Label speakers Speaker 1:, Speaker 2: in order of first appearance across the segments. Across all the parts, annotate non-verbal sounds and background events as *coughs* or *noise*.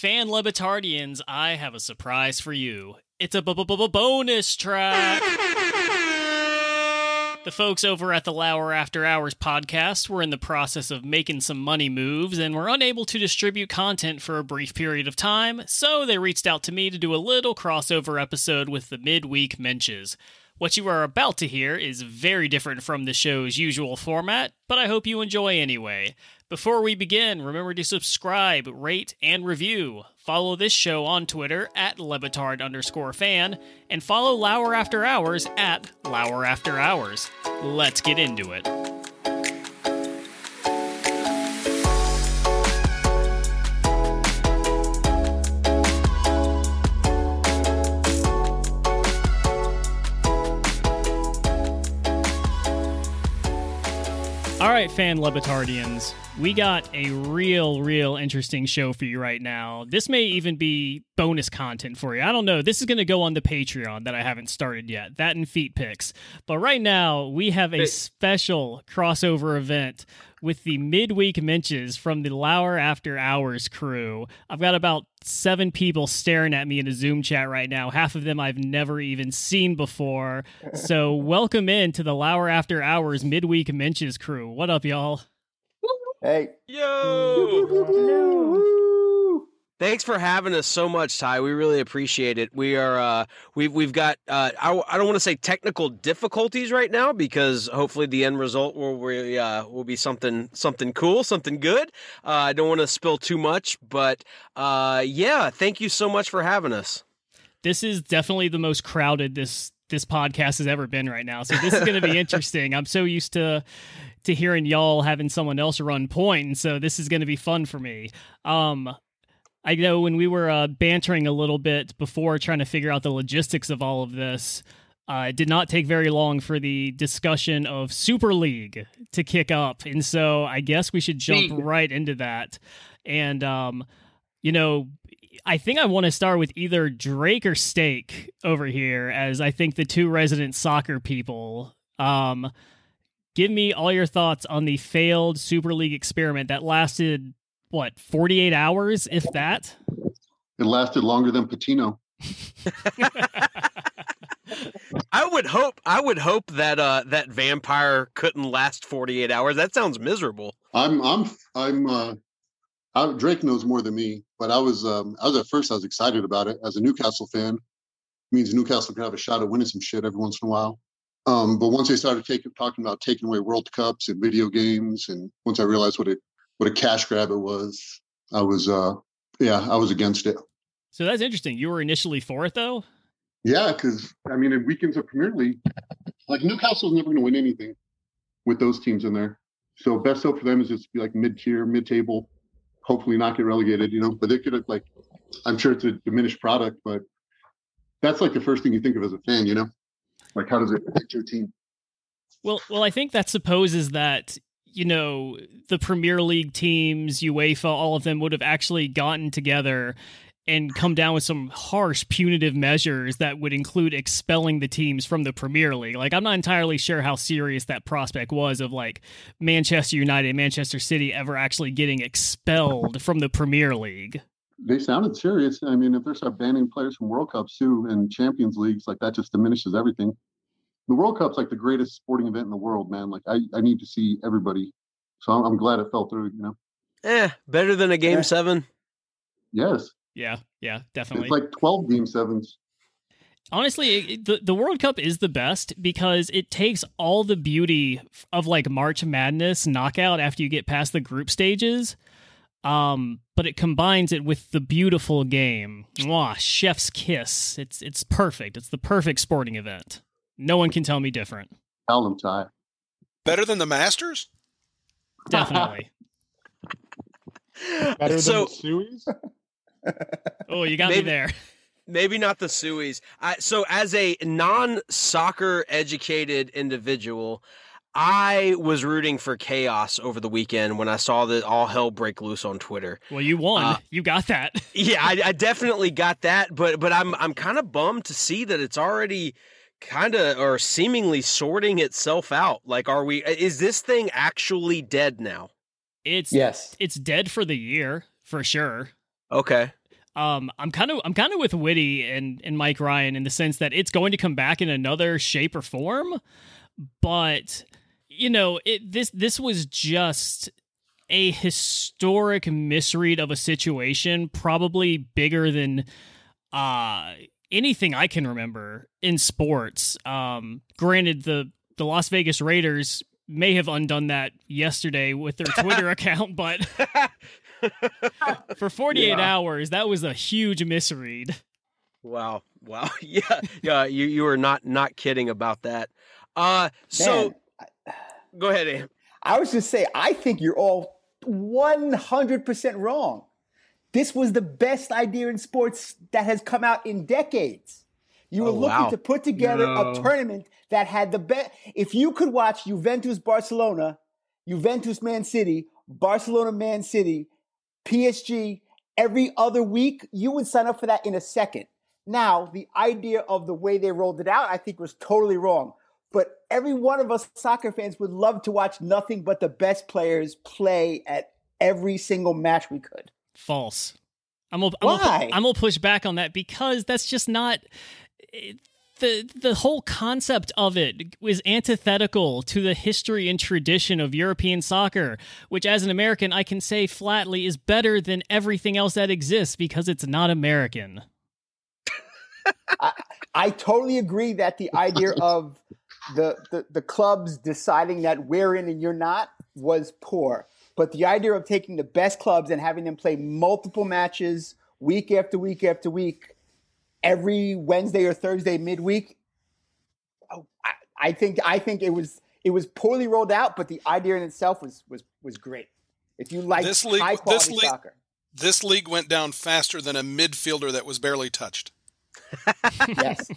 Speaker 1: Fan Lebitardians, I have a surprise for you. It's a bonus track. *laughs* The folks over at the Lour After Hours podcast were in the process of making some money moves and were unable to distribute content for a brief period of time, so they reached out to me to do a little crossover episode with the midweek mensches. What you are about to hear is very different from the show's usual format, but I hope you enjoy anyway. Before we begin, remember to subscribe, rate, and review. Follow this show on Twitter at Lebitard underscore fan, and follow Lour After Hours at Lour After Hours. Let's get into it. Right, fan Lebitardians, we got a real, real interesting show for you right now. This may even be bonus content for you. I don't know. This is going to go on the Patreon that I haven't started yet. That and feet pics. But right now, we have a special crossover event with the midweek mensches from the Lour After Hours crew. I've got about seven people staring at me in a Zoom chat right now. Half of them I've never even seen before. So, *laughs* welcome in to the Lour After Hours midweek mensches crew. What up, y'all?
Speaker 2: Hey.
Speaker 3: Yo. Thanks for having us so much, Ty. We really appreciate it. We are uh, we've we've got uh, I, I don't want to say technical difficulties right now because hopefully the end result will be, uh, will be something something cool, something good. Uh, I don't want to spill too much, but uh, yeah, thank you so much for having us.
Speaker 1: This is definitely the most crowded this this podcast has ever been right now. So this is going to be *laughs* interesting. I'm so used to to hearing y'all having someone else run point, and so this is going to be fun for me. Um, I know when we were uh, bantering a little bit before trying to figure out the logistics of all of this, uh, it did not take very long for the discussion of Super League to kick up. And so I guess we should jump right into that. And, um, you know, I think I want to start with either Drake or Steak over here, as I think the two resident soccer people. Um, give me all your thoughts on the failed Super League experiment that lasted what 48 hours if that
Speaker 4: It lasted longer than Patino. *laughs*
Speaker 3: I would hope I would hope that uh, that vampire couldn't last forty eight hours. That sounds miserable.
Speaker 4: I'm I'm I'm uh I, Drake knows more than me, but I was um I was at first I was excited about it as a Newcastle fan. means Newcastle could have a shot at winning some shit every once in a while. Um, but once they started taking talking about taking away World Cups and video games, and once I realized what it what a cash grab it was, I was uh yeah I was against it.
Speaker 1: so that's interesting you were initially for it though
Speaker 4: Yeah, because I mean, in weekends of Premier League, like Newcastle's never going to win anything with those teams in there. So best hope for them is just to be like mid-tier, mid-table, hopefully not get relegated. You know, but they could have like, I'm sure it's a diminished product, but that's like the first thing you think of as a fan. You know, like how does it affect your team?
Speaker 1: well well i think that supposes that you know the premier league teams uefa all of them would have actually gotten together and come down with some harsh punitive measures that would include expelling the teams from the Premier League. Like I'm not entirely sure how serious that prospect was of like Manchester United, Manchester City ever actually getting expelled from the Premier League.
Speaker 4: They sounded serious. I mean, if they start banning players from World Cups too and Champions Leagues, like that just diminishes everything. The World Cup's like the greatest sporting event in the world, man. Like I, I need to see everybody. So I'm, I'm glad it fell through. You know.
Speaker 3: Eh, better than a game
Speaker 4: Yeah.
Speaker 3: seven.
Speaker 4: Yes.
Speaker 1: Yeah, yeah, definitely.
Speaker 4: It's like 12 game sevens.
Speaker 1: Honestly, it, the the World Cup is the best because it takes all the beauty of like March Madness knockout after you get past the group stages, um, but it combines it with the beautiful game. Mwah, chef's kiss. It's it's perfect. It's the perfect sporting event. No one can tell me different.
Speaker 4: Tell them, Ty.
Speaker 5: Better than the Masters?
Speaker 1: Definitely. *laughs*
Speaker 2: Better
Speaker 3: So-
Speaker 2: than the Sueys? *laughs*
Speaker 1: oh, you got me there.
Speaker 3: Maybe not the Sueys. I, so, as a non-soccer educated individual, I was rooting for chaos over the weekend when I saw that all hell break loose on Twitter.
Speaker 1: Well, you won.
Speaker 3: Uh,
Speaker 1: you got that.
Speaker 3: Yeah, I, I definitely got that, but but I'm I'm kind of bummed to see that it's already kind of or seemingly sorting itself out. Like, are we? Is this thing actually dead now?
Speaker 1: It's
Speaker 2: Yes.
Speaker 1: it's dead for the year for sure.
Speaker 3: Okay.
Speaker 1: Um, I'm kind of I'm kind of with Witty and and Mike Ryan in the sense that it's going to come back in another shape or form, but you know it this this was just a historic misread of a situation, probably bigger than uh anything I can remember in sports. Um, granted, the the Las Vegas Raiders may have undone that yesterday with their Twitter *laughs* account, but *laughs* for 48 yeah. hours, that was a huge misread.
Speaker 3: Wow. Wow. *laughs* Yeah. Yeah. You, you were not, not kidding about that. Uh, so Man, go ahead, Abe.
Speaker 2: I was just say, I think you're all 100% wrong. This was the best idea in sports that has come out in decades. You were oh, looking wow. to put together no. a tournament that had the best. If you could watch Juventus Barcelona, Juventus Man City, Barcelona Man City, PSG every other week, you would sign up for that in a second. Now, the idea of the way they rolled it out, I think was totally wrong. But every one of us soccer fans would love to watch nothing but the best players play at every single match we could.
Speaker 1: False. I'm gonna, I'm Why? Gonna, I'm gonna push back on that because that's just not the the whole concept of it was antithetical to the history and tradition of European soccer, which as an American I can say flatly is better than everything else that exists because it's not American.
Speaker 2: I, I totally agree that the idea *laughs* of the, the the clubs deciding that we're in and you're not was poor. But the idea of taking the best clubs and having them play multiple matches week after week after week every Wednesday or Thursday midweek. Oh, I, I think I think it was it was poorly rolled out, but the idea in itself was was was great. If you like this league, high quality this league, soccer,
Speaker 5: this league went down faster than a midfielder that was barely touched. *laughs*
Speaker 2: yes.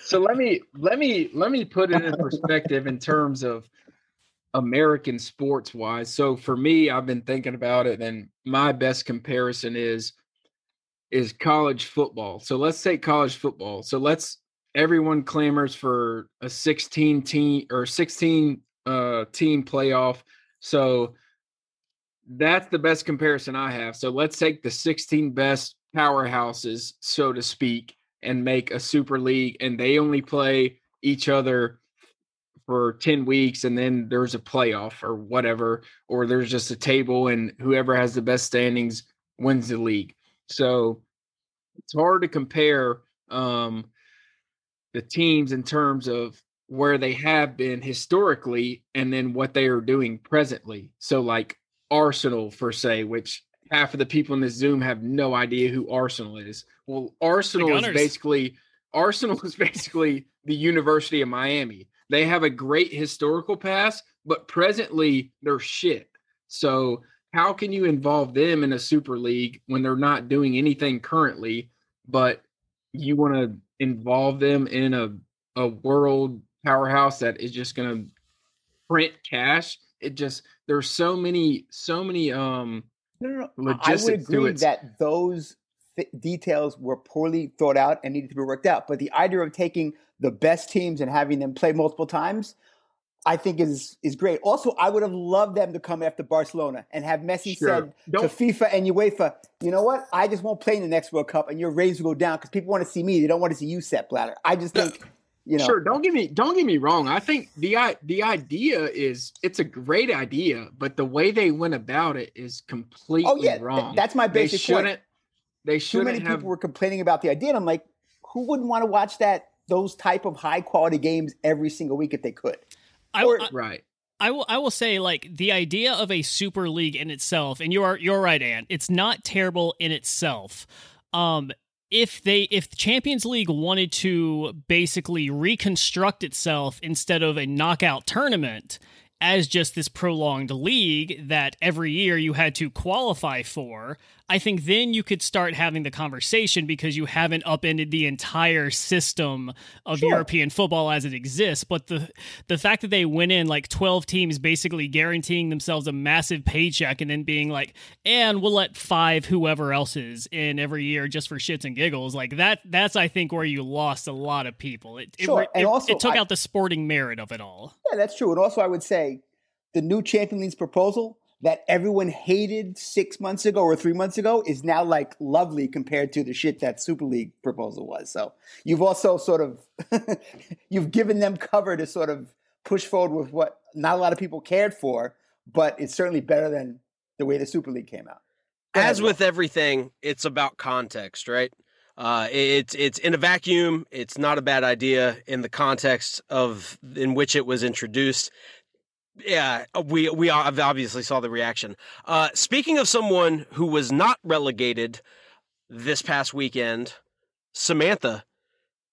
Speaker 6: so let me let me let me put it in perspective in terms of American sports wise. So for me, I've been thinking about it, and my best comparison is is college football. So let's say college football. So let's everyone clamors for a 16 team or 16 uh team playoff. So that's the best comparison I have. So let's take the 16 best powerhouses, so to speak, and make a super league and they only play each other for 10 weeks and then there's a playoff or whatever or there's just a table and whoever has the best standings wins the league so it's hard to compare um, the teams in terms of where they have been historically and then what they are doing presently. So, like Arsenal, for say, which half of the people in this Zoom have no idea who Arsenal is. Well, Arsenal is basically Arsenal *laughs* is basically the University of Miami. They have a great historical past, but presently they're shit. So how can you involve them in a super league when they're not doing anything currently but you want to involve them in a a world powerhouse that is just going to print cash it just there's so many so many um
Speaker 2: no, no, no. I would agree that those th- details were poorly thought out and needed to be worked out. But the idea of taking the best teams and having them play multiple times I think is is great. Also, I would have loved them to come after Barcelona and have Messi sure. said Don't. to FIFA and UEFA, you know what? I just won't play in the next World Cup, and your ratings will go down because people want to see me. They don't want to see you, Sepp Blatter. I just think. You know.
Speaker 6: Sure, don't get me don't get me wrong. I think the the idea is it's a great idea, but the way they went about it is oh, completely oh, yeah, wrong.
Speaker 2: Th- that's my basic
Speaker 6: they shouldn't,
Speaker 2: point.
Speaker 6: They shouldn't
Speaker 2: Too many
Speaker 6: have,
Speaker 2: people were complaining about the idea, and I'm like, who wouldn't want to watch that those type of high quality games every single week if they could?
Speaker 1: I, or,
Speaker 6: I, right.
Speaker 1: I will I will say like the idea of a super league in itself, and you're you're right, Ann. It's not terrible in itself. Um, if they if the Champions League wanted to basically reconstruct itself instead of a knockout tournament as just this prolonged league that every year you had to qualify for, I think then you could start having the conversation because you haven't upended the entire system of sure. European football as it exists. But the the fact that they went in like twelve teams, basically guaranteeing themselves a massive paycheck, and then being like, and we'll let five whoever else is in every year just for shits and giggles, like that. That's I think where you lost a lot of people. It
Speaker 2: sure.
Speaker 1: it,
Speaker 2: and
Speaker 1: it,
Speaker 2: also,
Speaker 1: it took
Speaker 2: I,
Speaker 1: out the sporting merit of it all.
Speaker 2: Yeah, that's true. And also, I would say the new Champions League proposal that everyone hated six months ago or three months ago is now like lovely compared to the shit that Super League proposal was. So you've also sort of *laughs* you've given them cover to sort of push forward with what not a lot of people cared for, but it's certainly better than the way the Super League came out.
Speaker 3: As with everything, it's about context, right? Uh, it's it's in a vacuum. It's not a bad idea in the context of in which it was introduced. Yeah, we we obviously saw the reaction. Uh, speaking of someone who was not relegated this past weekend, Samantha,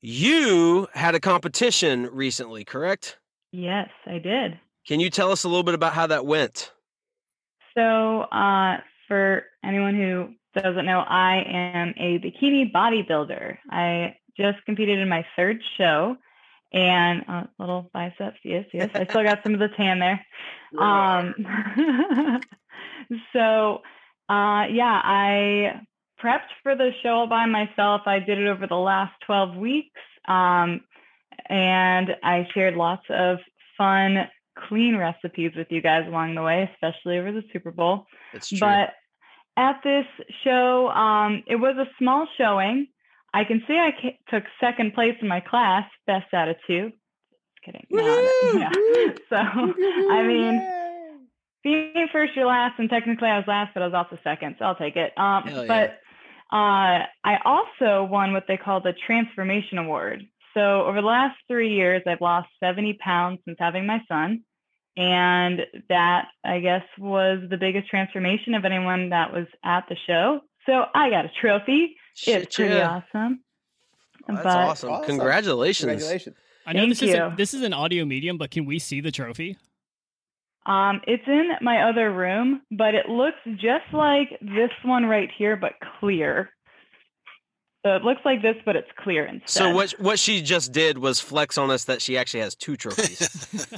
Speaker 3: you had a competition recently, correct?
Speaker 7: Yes, I did.
Speaker 3: Can you tell us a little bit about how that went?
Speaker 7: So, uh, for anyone who doesn't know, I am a bikini bodybuilder. I just competed in my third show and uh, little biceps. Yes, yes. I still got some of the tan there. *laughs* Um, *laughs* so, uh, yeah, I prepped for the show all by myself. I did it over the last 12 weeks. Um, and I shared lots of fun, clean recipes with you guys along the way, especially over the Super Bowl.
Speaker 3: It's true.
Speaker 7: But at this show, um, it was a small showing. I can say I ca- took second place in my class, best out of two. Just kidding. No, *laughs* yeah. So, I mean, being first, you're last, and technically I was last, but I was also second, so I'll take it. Um,
Speaker 3: Hell yeah.
Speaker 7: but uh, I also won what they call the Transformation Award. So over the last three years, I've lost 70 pounds since having my son. And that, I guess, was the biggest transformation of anyone that was at the show. So I got a trophy.
Speaker 3: Shit,
Speaker 7: it's pretty
Speaker 3: yeah.
Speaker 7: awesome.
Speaker 3: Oh, that's
Speaker 7: but
Speaker 3: awesome.
Speaker 2: Awesome.
Speaker 3: Congratulations.
Speaker 2: Congratulations.
Speaker 1: I know
Speaker 7: Thank
Speaker 1: this is a, this is an audio medium, but can we see the trophy?
Speaker 7: Um, it's in my other room, but it looks just like this one right here, but clear. So it looks like this, but it's clear instead.
Speaker 3: So what what she just did was flex on us that she actually has two trophies.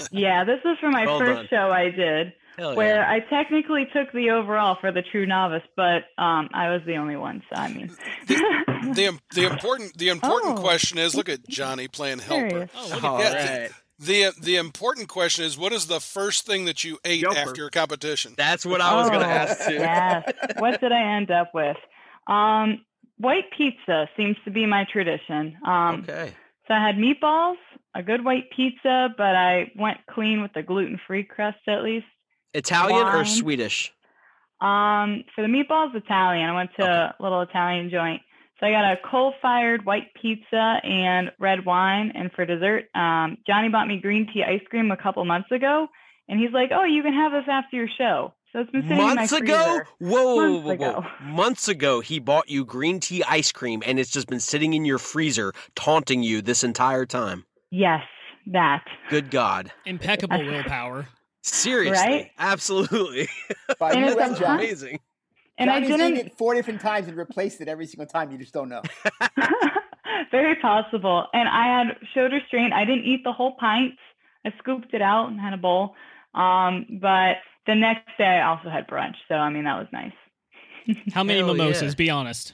Speaker 3: *laughs*
Speaker 7: Yeah, this was for my
Speaker 3: Well
Speaker 7: first
Speaker 3: done.
Speaker 7: show I did,
Speaker 3: Hell
Speaker 7: where
Speaker 3: yeah.
Speaker 7: I technically took the overall for the true novice, but um, I was the only one. So I mean,
Speaker 5: The im- the important the important
Speaker 7: Oh.
Speaker 5: question is look at Johnny playing helper.
Speaker 7: Serious.
Speaker 1: Oh, look
Speaker 3: All
Speaker 5: Yeah,
Speaker 3: right.
Speaker 5: The the important question is what is the first thing that you ate
Speaker 6: Helper.
Speaker 5: after your competition?
Speaker 3: That's what I was going to
Speaker 7: Oh,
Speaker 3: ask too.
Speaker 7: yes. What did I end up with? Um, white pizza seems to be my tradition. Um,
Speaker 3: Okay.
Speaker 7: So I had meatballs, a good white pizza, but I went clean with the gluten-free crust at least.
Speaker 3: Italian or Swedish?
Speaker 7: Um, for the meatballs, Italian. I went to a little Italian joint. So I got a coal-fired white pizza and red wine. And for dessert, um, Johnny bought me green tea ice cream a couple months ago, and he's like, "Oh, you can have this after your show." So it's been sitting
Speaker 3: Months
Speaker 7: in my
Speaker 3: ago? Whoa, whoa, whoa,
Speaker 7: Months
Speaker 3: whoa, whoa.
Speaker 7: ago. *laughs*
Speaker 3: Months ago, he bought you green tea ice cream and it's just been sitting in your freezer, taunting you this entire time.
Speaker 7: Yes, that.
Speaker 3: Good God.
Speaker 1: Impeccable willpower.
Speaker 3: Seriously.
Speaker 7: Right?
Speaker 3: Absolutely. *laughs*
Speaker 2: By
Speaker 7: And
Speaker 2: you
Speaker 7: it's
Speaker 2: and.
Speaker 3: Amazing.
Speaker 7: And
Speaker 2: Johnny's
Speaker 7: I didn't.
Speaker 2: it four different times and replaced it every single time. You just don't know. *laughs* *laughs*
Speaker 7: Very possible. And I had shoulder strain. I didn't eat the whole pint. I scooped it out and had a bowl. Um, but the next day I also had brunch. So I mean that was nice.
Speaker 1: How many
Speaker 3: Hell
Speaker 1: mimosas?
Speaker 3: yeah.
Speaker 1: Be honest.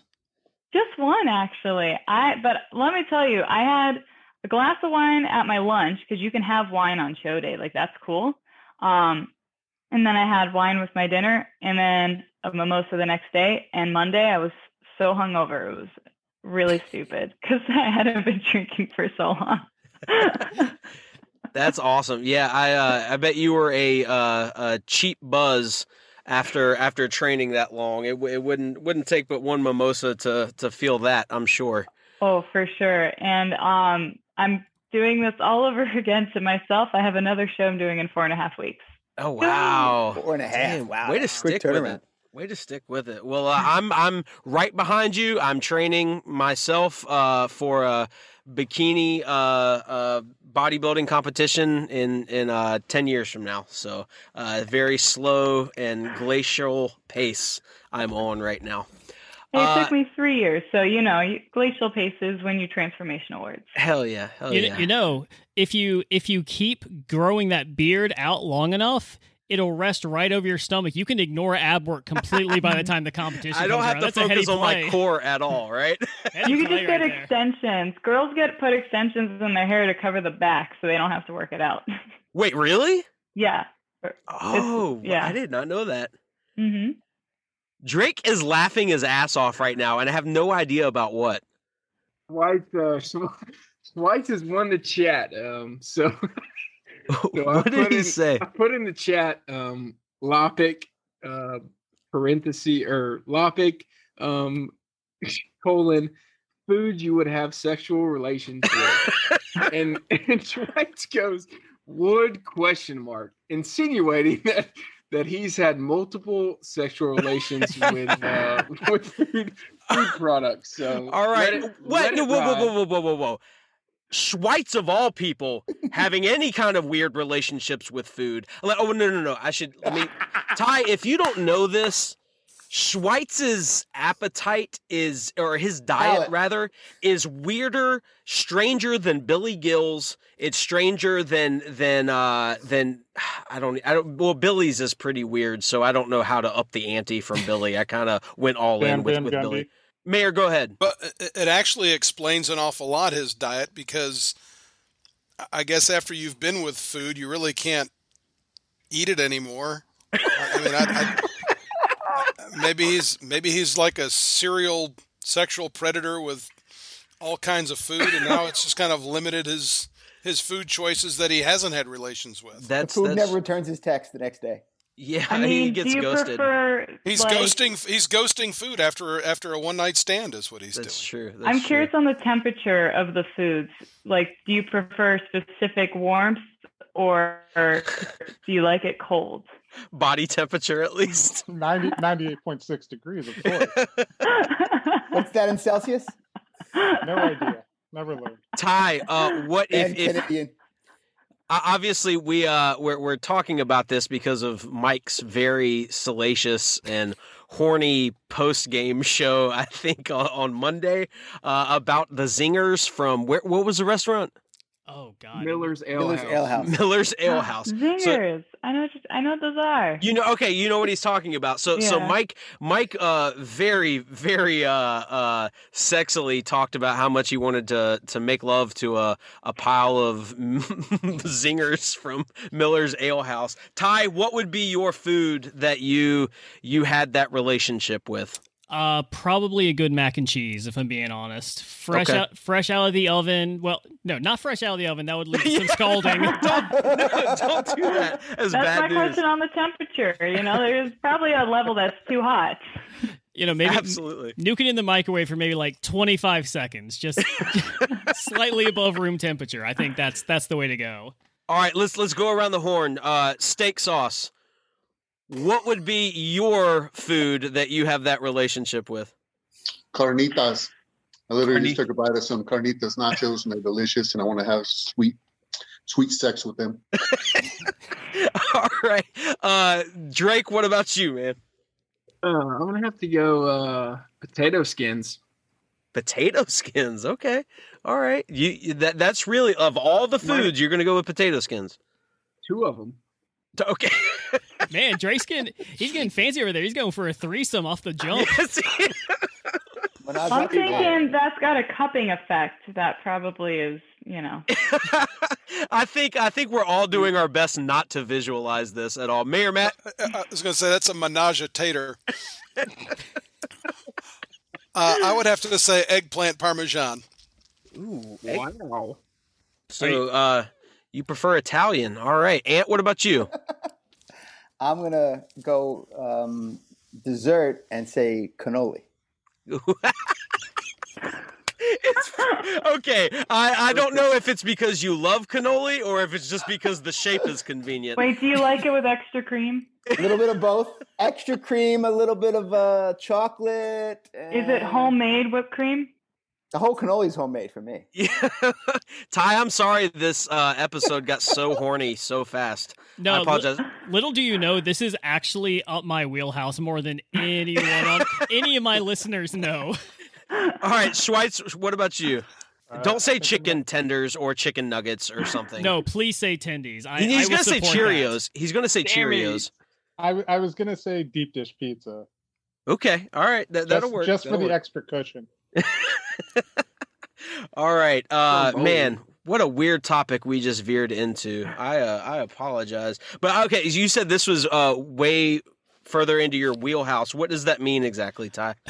Speaker 7: Just one actually. I but let me tell you, I had a glass of wine at my lunch because you can have wine on show day. Like that's cool. Um, and then I had wine with my dinner, and then a mimosa the next day. And Monday I was so hungover, it was really stupid *laughs* because I hadn't been drinking for so long. *laughs*
Speaker 3: That's awesome. Yeah, I uh, I bet you were a uh, a cheap buzz after after training that long. It, it wouldn't wouldn't take but one mimosa to to feel that. I'm sure.
Speaker 7: oh, for sure. And um, I'm doing this all over *laughs* again to myself. I have another show I'm doing in four and a half weeks.
Speaker 3: Oh wow!
Speaker 2: Four and a half.
Speaker 3: Damn,
Speaker 2: wow.
Speaker 3: way to
Speaker 2: Quick
Speaker 3: stick with it. Way to stick with it. Well, uh, I'm I'm right behind you. I'm training myself uh, for a bikini uh, uh, bodybuilding competition in in uh, ten years from now. So, uh, very slow and glacial pace I'm on right now.
Speaker 7: It
Speaker 3: Uh,
Speaker 7: took me three years. So, you know, you, glacial paces when you transformation awards.
Speaker 3: Hell yeah! Hell
Speaker 1: you,
Speaker 3: yeah!
Speaker 1: you know, if you if you keep growing that beard out long enough, it'll rest right over your stomach. You can ignore ab work completely by the *laughs* time the competition.
Speaker 3: I don't
Speaker 1: comes
Speaker 3: have
Speaker 1: around.
Speaker 3: to
Speaker 1: That's a heady
Speaker 3: focus on my core at all, *laughs* right?
Speaker 7: You can just get
Speaker 1: right there.
Speaker 7: extensions. Girls get put extensions in their hair to cover the back so they don't have to work it out.
Speaker 3: Wait, really?
Speaker 7: yeah.
Speaker 3: Oh, yeah. I did not know that.
Speaker 7: Mm-hmm.
Speaker 3: Drake is laughing his ass off right now, and I have no idea about what.
Speaker 6: White, uh, *laughs* White has won the chat. Um, so, *laughs*
Speaker 3: so what did he
Speaker 6: in,
Speaker 3: say?
Speaker 6: I put in the chat, um, Lopic, uh, parenthesis or Lopic, um, *laughs* colon, food you would have sexual relations with, and and White goes would question mark insinuating that that he's had multiple sexual relations *laughs* with uh, *laughs* with food, food products. So
Speaker 3: all right, it, what? Whoa, whoa, whoa, whoa, whoa, whoa, whoa. Schweitz of all people having any kind of weird relationships with food. Oh no, no, no! I should. I mean, Ty, if you don't know this, Schweitz's appetite is, or his diet rather, is weirder, stranger than Billy Gil's. It's stranger than than uh than *sighs* I don't I don't well Billy's is pretty weird, so I don't know how to up the ante from Billy. I *laughs* kind of went all bam, in with, bam, with Gumby. Billy. Mayor, go ahead.
Speaker 5: But it actually explains an awful lot his diet because I guess after you've been with food, you really can't eat it anymore. I mean, I, I maybe he's maybe he's like a serial sexual predator with all kinds of food, and now it's just kind of limited his his food choices that he hasn't had relations with.
Speaker 2: That's the food that's... never returns his text the next day.
Speaker 3: Yeah, I mean, he gets ghosted.
Speaker 7: Prefer,
Speaker 5: he's
Speaker 7: like,
Speaker 5: ghosting. He's ghosting food after after a one night stand is what he's
Speaker 3: that's
Speaker 5: doing.
Speaker 3: True. That's
Speaker 7: I'm
Speaker 3: true.
Speaker 7: curious on the temperature of the foods. Like, do you prefer specific warmth, or *laughs* do you like it cold?
Speaker 3: body temperature at least. *laughs*
Speaker 8: 90, 98.6 degrees of course. *laughs*
Speaker 2: What's that in celsius?
Speaker 8: No idea. Never learned.
Speaker 3: Ty uh what if, if obviously we uh we're, we're talking about this because of mike's very salacious and horny post game show i think on monday uh, about the zingers from where what was the restaurant
Speaker 1: Oh God,
Speaker 6: Miller's Ale
Speaker 2: Miller's
Speaker 6: House.
Speaker 2: Ale House. *laughs*
Speaker 3: Miller's Ale House.
Speaker 7: Zingers. So, I know. What I know what those are.
Speaker 3: You know. Okay. You know what he's talking about. So yeah. so Mike Mike uh very very uh uh sexily talked about how much he wanted to to make love to a a pile of *laughs* zingers from Miller's Ale House. Ty, what would be your food that you you had that relationship with?
Speaker 1: Uh, probably a good mac and cheese, if I'm being honest. Fresh
Speaker 3: okay.
Speaker 1: out, fresh out of the oven. Well, no, not fresh out of the oven. That would lead to some *laughs* scalding. *laughs*
Speaker 3: don't, no, don't do that. That's,
Speaker 7: that's my news. question on the temperature. You know, there's probably a level that's too hot.
Speaker 1: You know, maybe
Speaker 3: absolutely
Speaker 1: nuke it in the microwave for maybe like 25 seconds, just *laughs* slightly above room temperature. I think that's that's the way to go.
Speaker 3: All right, let's let's go around the horn. Uh, steak sauce. What would be your food that you have that relationship with?
Speaker 4: Carnitas. I literally just took a bite of some carnitas nachos and they're delicious, and I want to have sweet, sweet sex with them. *laughs*
Speaker 3: All right, uh, Drake. What about you, man?
Speaker 6: Uh, I'm gonna have to go uh, potato skins.
Speaker 3: Potato skins. Okay. All right. You that that's really of all the foods you're gonna go with potato skins.
Speaker 6: Two of them.
Speaker 3: Okay. *laughs*
Speaker 1: Man, Drake's getting he's getting fancy over there. He's going for a threesome off the jump. *laughs*
Speaker 7: I'm thinking that's got a cupping effect. That probably is, you know. *laughs*
Speaker 3: I think I think we're all doing our best not to visualize this at all. Mayor Matt,
Speaker 5: I was going to say that's a menage a tater. *laughs* uh, I would have to say eggplant parmesan.
Speaker 3: Ooh,
Speaker 6: wow.
Speaker 3: So, uh, you prefer Italian. All right. Aunt. what about you?
Speaker 2: I'm going to go um, dessert and say cannoli. *laughs*
Speaker 3: okay, I, I don't know if it's because you love cannoli or if it's just because the shape is convenient.
Speaker 7: Wait, do you like it with extra cream?
Speaker 2: A little bit of both. Extra cream, a little bit of uh, chocolate.
Speaker 7: And... Is it homemade whipped cream?
Speaker 2: The whole cannoli is homemade for me.
Speaker 3: Yeah. *laughs* Ty, I'm sorry this uh, episode got so horny so fast. No, I apologize.
Speaker 1: Li- little do you know, this is actually up my wheelhouse more than anyone on *laughs* any of my listeners know.
Speaker 3: All right, Schweitz, what about you? Uh, Don't say chicken tenders or chicken nuggets or something.
Speaker 1: No, please say tendies. I,
Speaker 3: He's
Speaker 1: going
Speaker 3: to say Cheerios.
Speaker 1: That.
Speaker 3: He's going to say Damn Cheerios.
Speaker 8: I, I was going to say deep dish pizza.
Speaker 3: Okay, all right, that,
Speaker 8: will
Speaker 3: work.
Speaker 8: Just
Speaker 3: that'll
Speaker 8: for
Speaker 3: work.
Speaker 8: the extra cushion. *laughs*
Speaker 3: All right, uh, man. what a weird topic we just veered into. I uh, I apologize, but okay, you said this was uh, way further into your wheelhouse. What does that mean exactly, Ty? *laughs*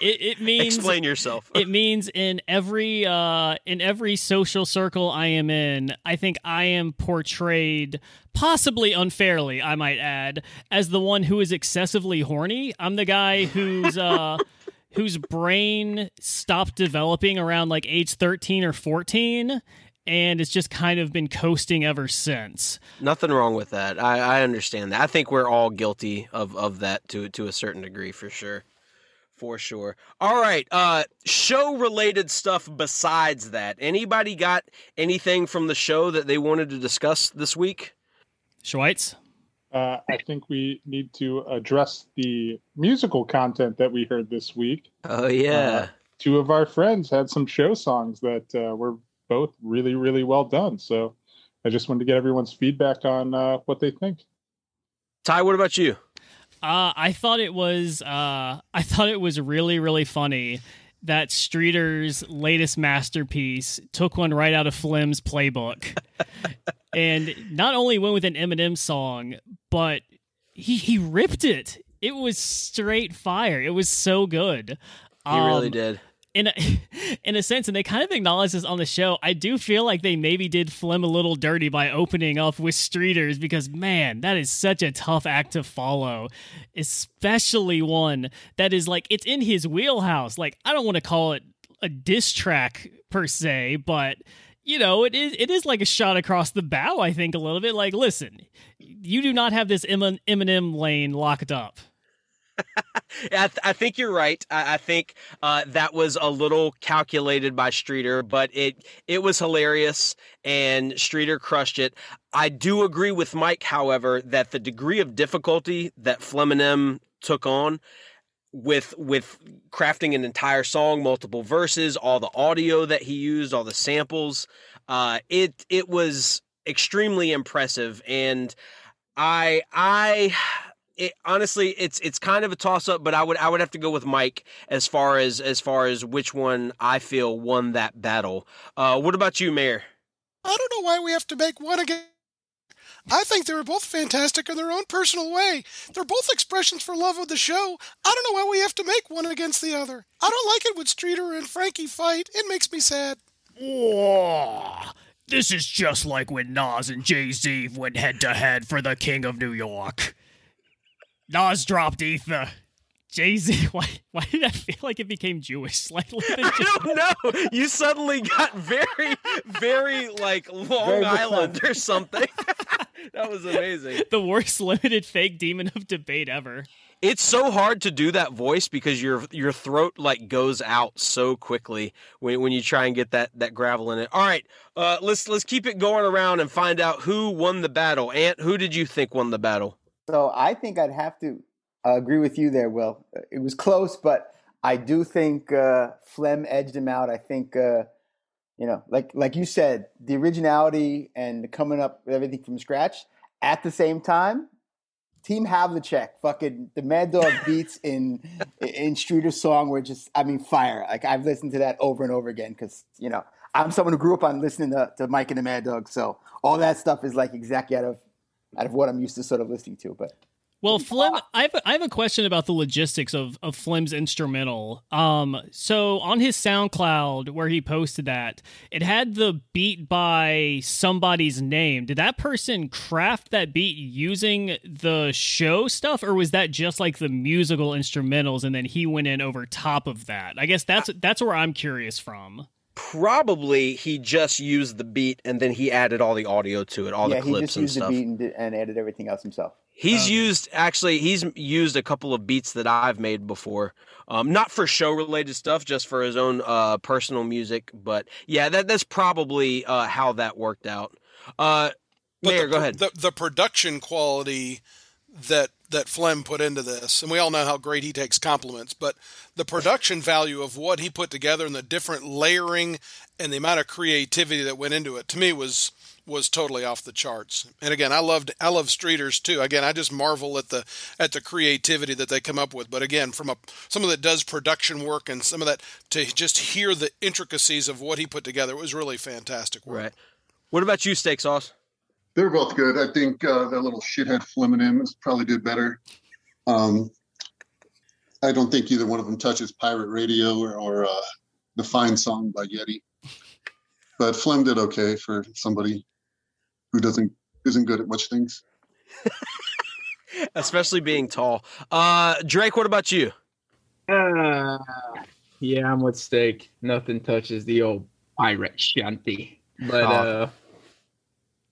Speaker 1: it, it means
Speaker 3: explain yourself.
Speaker 1: it means in every uh, in every social circle I am in, I think I am portrayed possibly unfairly, I might add, as the one who is excessively horny. I'm the guy who's uh, *laughs* whose brain stopped developing around like age 13 or 14 and it's just kind of been coasting ever since.
Speaker 3: Nothing wrong with that. I, I understand that. I think we're all guilty of, of that to to a certain degree for sure. For sure. All right. Uh show related stuff besides that. Anybody got anything from the show that they wanted to discuss this week?
Speaker 1: Schweitz?
Speaker 8: Uh, I think we need to address the musical content that we heard this week.
Speaker 3: Oh yeah. Uh,
Speaker 8: two of our friends had some show songs that uh, were both really, really well done. So I just wanted to get everyone's feedback on uh, what they think.
Speaker 3: Ty, what about you?
Speaker 1: Uh, I thought it was uh, I thought it was really, really funny that Streeter's latest masterpiece took one right out of Flem's playbook. *laughs* and not only went with an Eminem song, but he he ripped it. It was straight fire. It was so good.
Speaker 3: He um, really did
Speaker 1: in a, *laughs* in a sense, and they kind of acknowledge this on the show. I do feel like they maybe did Flem a little dirty by opening up with Streeters because man, that is such a tough act to follow, especially one that is like it's in his wheelhouse. Like I don't want to call it a diss track per se, but you know, it is it is like a shot across the bow. I think a little bit. Like, listen, you do not have this Eminem lane locked up. *laughs*
Speaker 3: I, th- I, think you're right. I, I think uh, that was a little calculated by Streeter, but it it was hilarious, and Streeter crushed it. I do agree with Mike, however, that the degree of difficulty that Fleminem took on with with crafting an entire song, multiple verses, all the audio that he used, all the samples, uh, it it was extremely impressive, and I I it, honestly, it's it's kind of a toss up, but I would I would have to go with Mike as far as as far as which one I feel won that battle. Uh, what about you, Mayor?
Speaker 5: I don't know why we have to make one again. I think they were both fantastic in their own personal way. They're both expressions for love of the show. I don't know why we have to make one against the other. I don't like it when Streeter and Frankie fight. It makes me sad.
Speaker 1: Whoa. This is just like when Nas and Jay Z went head to head for the King of New York. Nas dropped ether. Jay Z, *laughs* why why did I feel like it became Jewish? *laughs* Like
Speaker 3: I don't know. You suddenly got very, very like Long very Island or something. *laughs* that was amazing.
Speaker 1: The worst limited fake demon of debate ever.
Speaker 3: It's so hard to do that voice because your your throat like goes out so quickly when when you try and get that that gravel in it. All right, uh, let's let's keep it going around and find out who won the battle. Ant, who did you think won the battle?
Speaker 2: So I think I'd have to uh, agree with you there, Will. It was close, but I do think uh, Flem edged him out. I think, uh, you know, like like you said, the originality and coming up with everything from scratch. At the same time, Team Havlicek, fucking the Mad Dog *laughs* beats in in Streeter's song were just, I mean, fire. Like I've listened to that over and over again because you know I'm someone who grew up on listening to, to Mike and the Mad Dog, so all that stuff is like exactly out of out of what I'm used to sort of listening to. But
Speaker 1: well, Flem, I have, I have a question about the logistics of, of Flem's instrumental. Um, so on his SoundCloud where he posted that, it had the beat by somebody's name. Did that person craft that beat using the show stuff, or was that just like the musical instrumentals and then he went in over top of that? I guess that's that's where I'm curious from
Speaker 3: probably he just used the beat and then he added all the audio to it, all
Speaker 2: yeah,
Speaker 3: the clips and stuff.
Speaker 2: he just used
Speaker 3: stuff.
Speaker 2: the beat and, did, and, added everything else himself.
Speaker 3: He's okay. used actually he's used a couple of beats that I've made before. Um, not for show related stuff, just for his own uh, personal music. But yeah, that that's probably uh, how that worked out. Uh, Mayor,
Speaker 5: the,
Speaker 3: go ahead.
Speaker 5: The, the production quality that that Flem put into this, and we all know how great he takes compliments, but the production value of what he put together and the different layering and the amount of creativity that went into it to me was was totally off the charts. And again, I loved I love Streeters too. Again, I just marvel at the at the creativity that they come up with. But again, from a someone that does production work and some of that to just hear the intricacies of what he put together, it was really fantastic work.
Speaker 3: Right. What about you, Steak Sauce?
Speaker 4: They were both good. I think uh, that little shithead Fleming is probably did better. Um, I don't think either one of them touches Pirate Radio or, or uh, the Fine Song by Yeti. But Flem did okay for somebody who doesn't isn't good at much things. *laughs*
Speaker 3: Especially being tall. Uh, Drake, what about you?
Speaker 6: Uh, yeah, I'm with Steak. Nothing touches the old pirate shanty. But oh. uh,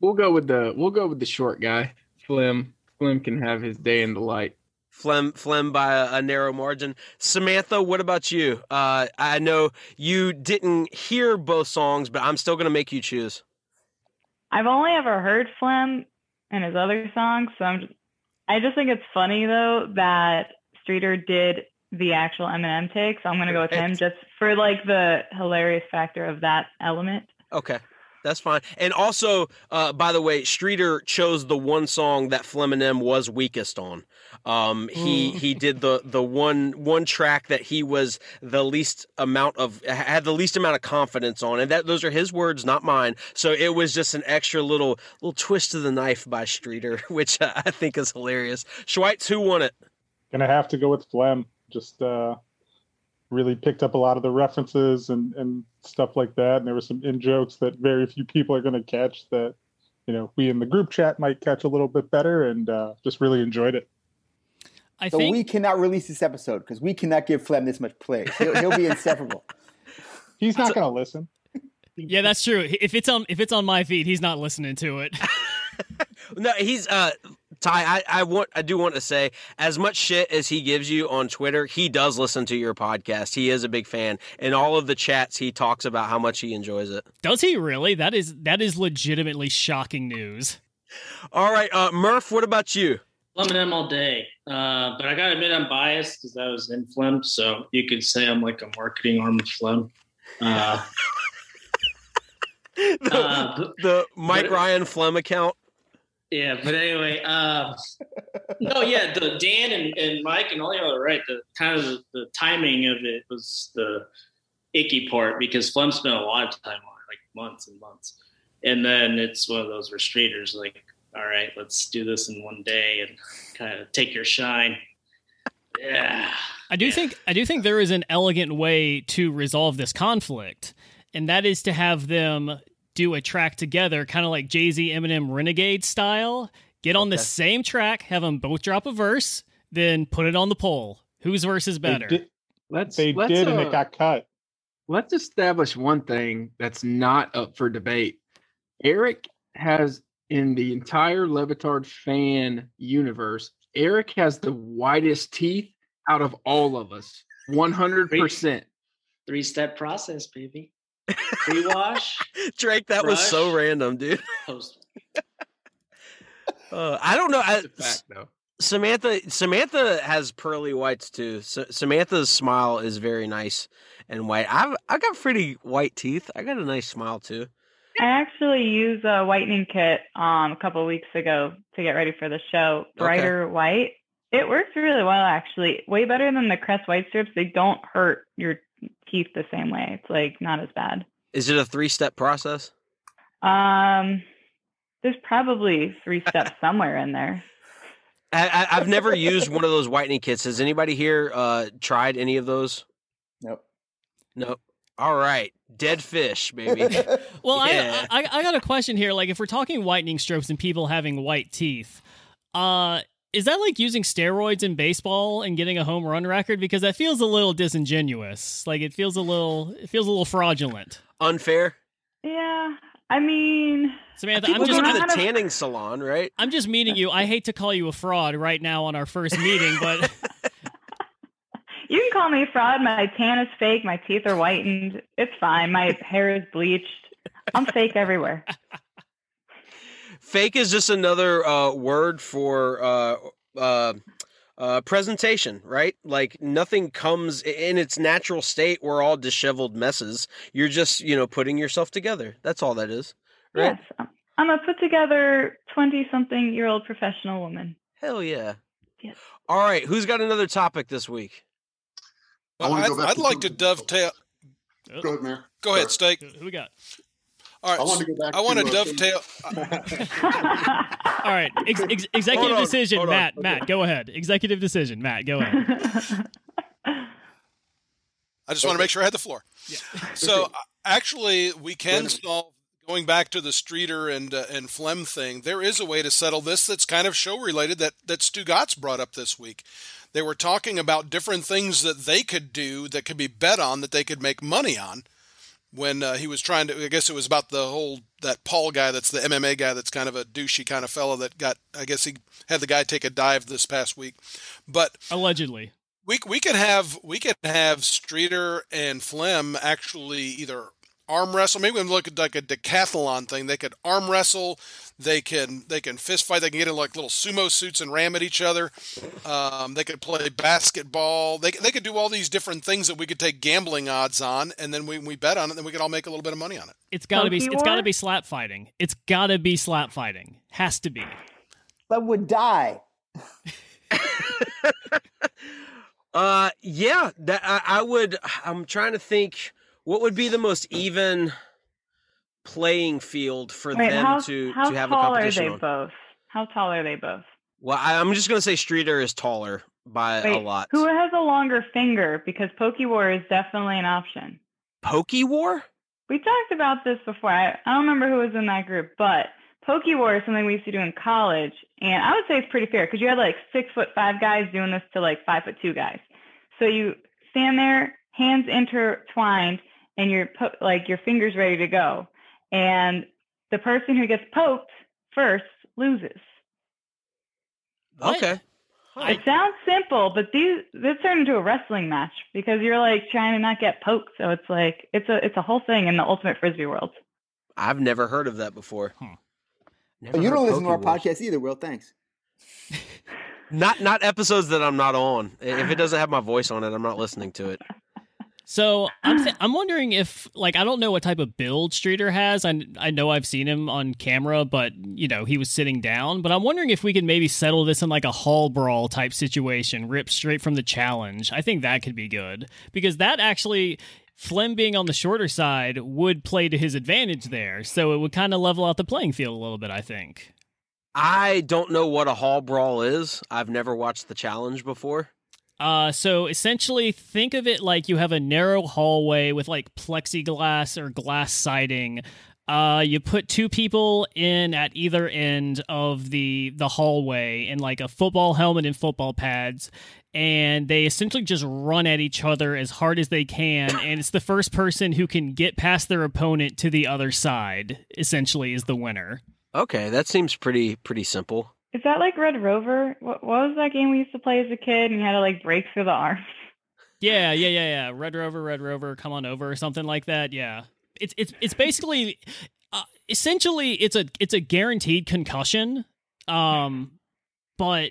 Speaker 6: we'll go with the we'll go with the short guy. Flem. Flem can have his day in the light.
Speaker 3: Flem, Flem by a, a, narrow margin. Samantha, what about you? Uh, I know you didn't hear both songs, but I'm still going to make you choose.
Speaker 7: I've only ever heard Flem and his other songs, so I'm just, I just think it's funny though that Streeter did the actual Eminem take, so I'm going to go with him just for like the hilarious factor of that element.
Speaker 3: Okay that's fine. And also, uh, by the way, Streeter chose the one song that Fleminem was weakest on. Um, he he did the the one one track that he was the least amount of had the least amount of confidence on, and that those are his words, not mine. So it was just an extra little little twist of the knife by Streeter, *laughs* which I think is hilarious. Schweitz, who won it?
Speaker 8: Gonna have to go with Flem. Just uh, really picked up a lot of the references and and stuff like that. And there were some in jokes that very few people are going to catch that you know we in the group chat might catch a little bit better, and uh, just really enjoyed it.
Speaker 2: I so think... we cannot release this episode because we cannot give Flem this much play. He'll, he'll be inseparable. *laughs*
Speaker 8: He's not going to listen. *laughs*
Speaker 1: Yeah, that's true. If it's on if it's on my feed, he's not listening to it. *laughs*
Speaker 3: no, he's uh Ty, I, I want I do want to say as much shit as he gives you on Twitter, he does listen to your podcast. He is a big fan. In all of the chats, he talks about how much he enjoys it.
Speaker 1: Does he really? That is that is legitimately shocking news.
Speaker 3: All right, uh, Murph, what about you?
Speaker 9: Eminem all day, uh, but I gotta admit I'm biased because I was in Flem, so you could say I'm like a marketing arm of Flem. Uh, *laughs*
Speaker 3: the, uh, the Mike but, Ryan Flem account.
Speaker 9: Yeah, but anyway, uh, no, yeah, the Dan and, and Mike and all y'all are right. The kind of the, the, timing of it was the icky part because Flem spent a lot of time on it, like months and months, and then it's one of those restrainers, like, all right, let's do this in one day and kind of take your shine. Yeah,
Speaker 1: I do
Speaker 9: yeah.
Speaker 1: think I do think there is an elegant way to resolve this conflict, and that is to have them do a track together, kind of like Jay Z Eminem Renegade style. Get on the same track, have them both drop a verse, then put it on the poll. Whose verse is better?
Speaker 8: They did, let's, they let's, did, uh, and it uh, got cut.
Speaker 6: Let's establish one thing that's not up for debate. Eric has in the entire Levitard fan universe, Eric has the whitest teeth out of all of us. 100%.
Speaker 9: Three step process, baby. Pre-wash. *laughs*
Speaker 3: Drake, that brush, was so random, dude. *laughs* *laughs* uh, I don't know. I, fact, Samantha Samantha has pearly whites too. So, Samantha's smile is very nice and white. I've I got pretty white teeth. I got a nice smile too.
Speaker 7: I actually used a whitening kit um, a couple weeks ago to get ready for the show. Brighter okay. white. It works really well, actually. Way better than the Crest white strips. They don't hurt your teeth the same way. It's like not as bad.
Speaker 3: Is it a three step process?
Speaker 7: Um, there's probably three *laughs* steps somewhere in there.
Speaker 3: I, have never used one of those whitening kits. Has anybody here uh, tried any of those?
Speaker 2: Nope.
Speaker 3: Nope. All right, dead fish, baby. *laughs*
Speaker 1: well, yeah. I, I I got a question here. Like, if we're talking whitening strokes and people having white teeth, uh, is that like using steroids in baseball and getting a home run record? Because that feels a little disingenuous. Like it feels a little, it feels a little fraudulent.
Speaker 3: Unfair.
Speaker 7: Yeah, I mean,
Speaker 3: Samantha, I'm just to the tanning salon, right?
Speaker 1: I'm just meeting you. I hate to call you a fraud right now on our first meeting, but *laughs*
Speaker 7: you can call me a fraud. My tan is fake. My teeth are whitened. It's fine. My hair is bleached. I'm fake everywhere. *laughs*
Speaker 3: Fake is just another uh, word for uh, uh, uh, presentation, right? Like nothing comes in its natural state. We're all disheveled messes. You're just, you know, putting yourself together. That's all that is, right?
Speaker 7: Yes. I'm a put together 20 something year old professional woman.
Speaker 3: Hell yeah.
Speaker 7: Yes.
Speaker 3: All right, who's got another topic this week?
Speaker 4: I
Speaker 5: I'd,
Speaker 4: go back
Speaker 5: I'd
Speaker 4: to
Speaker 5: like to dovetail.
Speaker 4: Go ahead, Mayor.
Speaker 5: Go ahead, Steak.
Speaker 1: Who we got?
Speaker 5: All right.
Speaker 4: I want to go back.
Speaker 5: I want to
Speaker 4: uh,
Speaker 5: dovetail. *laughs*
Speaker 1: All right, ex- ex- executive
Speaker 3: on,
Speaker 1: decision,
Speaker 3: hold on.
Speaker 1: Matt. Matt, go ahead. Executive decision, Matt. Go ahead.
Speaker 5: I just want to make sure I had the floor. Yeah. So uh, actually, we can solve. Going back to the Streeter and uh, and Flem thing, there is a way to settle this that's kind of show related that that Stugotz brought up this week. They were talking about different things that they could do that could be bet on that they could make money on. When uh, he was trying to, I guess it was about the whole that Paul guy that's the MMA guy that's kind of a douchey kind of fellow that got. I guess he had the guy take a dive this past week, but
Speaker 1: Allegedly.
Speaker 5: we we could have we could have Streeter and Flem actually either arm wrestle. Maybe we can look at like a decathlon thing. They could arm wrestle. They can they can fist fight. They can get in like little sumo suits and ram at each other. Um, they could play basketball. They they could do all these different things that we could take gambling odds on, and then we we bet on it. Then we could all make a little bit of money on it.
Speaker 1: It's gotta be.
Speaker 7: Monkey
Speaker 1: It's gotta be slap fighting. It's gotta be slap fighting. Has to be.
Speaker 2: That would die. *laughs*
Speaker 3: Uh, yeah, that I, I would. I'm trying to think what would be the most even playing field for
Speaker 7: Wait,
Speaker 3: them
Speaker 7: how,
Speaker 3: to
Speaker 7: how
Speaker 3: to have a
Speaker 7: tall are they
Speaker 3: on.
Speaker 7: both? How tall are they both?
Speaker 3: Well, I, I'm just gonna say Streeter is taller by a lot.
Speaker 7: who has a longer finger? Because Poke War is definitely an option.
Speaker 3: Pokey War?
Speaker 7: We talked about this before. I, I don't remember who was in that group, but Poke War is something we used to do in college, and I would say it's pretty fair because you had like six foot five guys doing this to like five foot two guys. So you stand there, hands intertwined, and you're po- like your fingers ready to go, and the person who gets poked first loses.
Speaker 1: What?
Speaker 3: Okay.
Speaker 7: It sounds simple, but these this turned into a wrestling match because you're like trying to not get poked. So it's like it's a it's a whole thing in the ultimate frisbee world.
Speaker 3: I've never heard of that before.
Speaker 1: Hmm.
Speaker 3: Huh.
Speaker 2: Oh, you don't listen to our
Speaker 3: Poke Wars.
Speaker 2: podcast either, Will. Thanks. *laughs*
Speaker 3: Not not episodes that I'm not on. If it *laughs* doesn't have my voice on it, I'm not listening to it.
Speaker 1: So I'm th- ah. I'm wondering if like I don't know what type of build Streeter has. I I know I've seen him on camera, but you know he was sitting down. But I'm wondering if we could maybe settle this in like a hall brawl type situation, rip straight from the challenge. I think that could be good because that actually. Flem being on the shorter side would play to his advantage there, so it would kind of level out the playing field a little bit. I think.
Speaker 3: I don't know what a hall brawl is. I've never watched the challenge before.
Speaker 1: Uh, so essentially, think of it like you have a narrow hallway with like plexiglass or glass siding. Uh, you put two people in at either end of the the hallway in like a football helmet and football pads, and they essentially just run at each other as hard as they can. *coughs* And it's the first person who can get past their opponent to the other side. Essentially, is the winner.
Speaker 3: Okay, that seems pretty pretty simple.
Speaker 7: Is that like Red Rover? What, what was that game we used to play as a kid and you had to like break through the arms?
Speaker 1: Yeah, yeah, yeah, yeah. Red Rover, Red Rover, come on over, or something like that. Yeah, it's it's it's basically, uh, essentially, it's a it's a guaranteed concussion. Um, but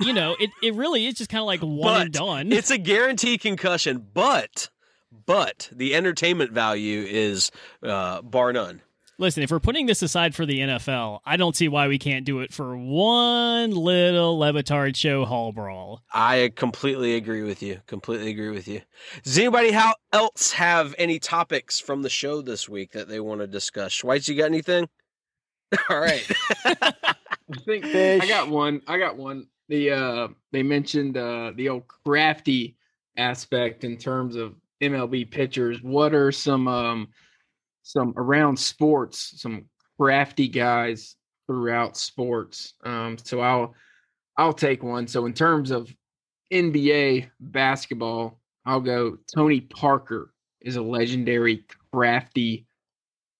Speaker 1: you know, it it really is just kind of like one and done.
Speaker 3: It's a guaranteed concussion, but but the entertainment value is uh, bar none.
Speaker 1: Listen, if we're putting this aside for the NFL, I don't see why we can't do it for one little Le Batard show hall brawl.
Speaker 3: I completely agree with you. Completely agree with you. Does anybody how else have any topics from the show this week that they want to discuss? Schweitz, you got anything? *laughs* All right.
Speaker 6: I think
Speaker 2: Fish.
Speaker 6: I got one. I got one. The uh they mentioned uh the old crafty aspect in terms of MLB pitchers. What are some um some around sports, some crafty guys throughout sports? Um so I'll I'll take one. So in terms of NBA basketball, I'll go Tony Parker is a legendary crafty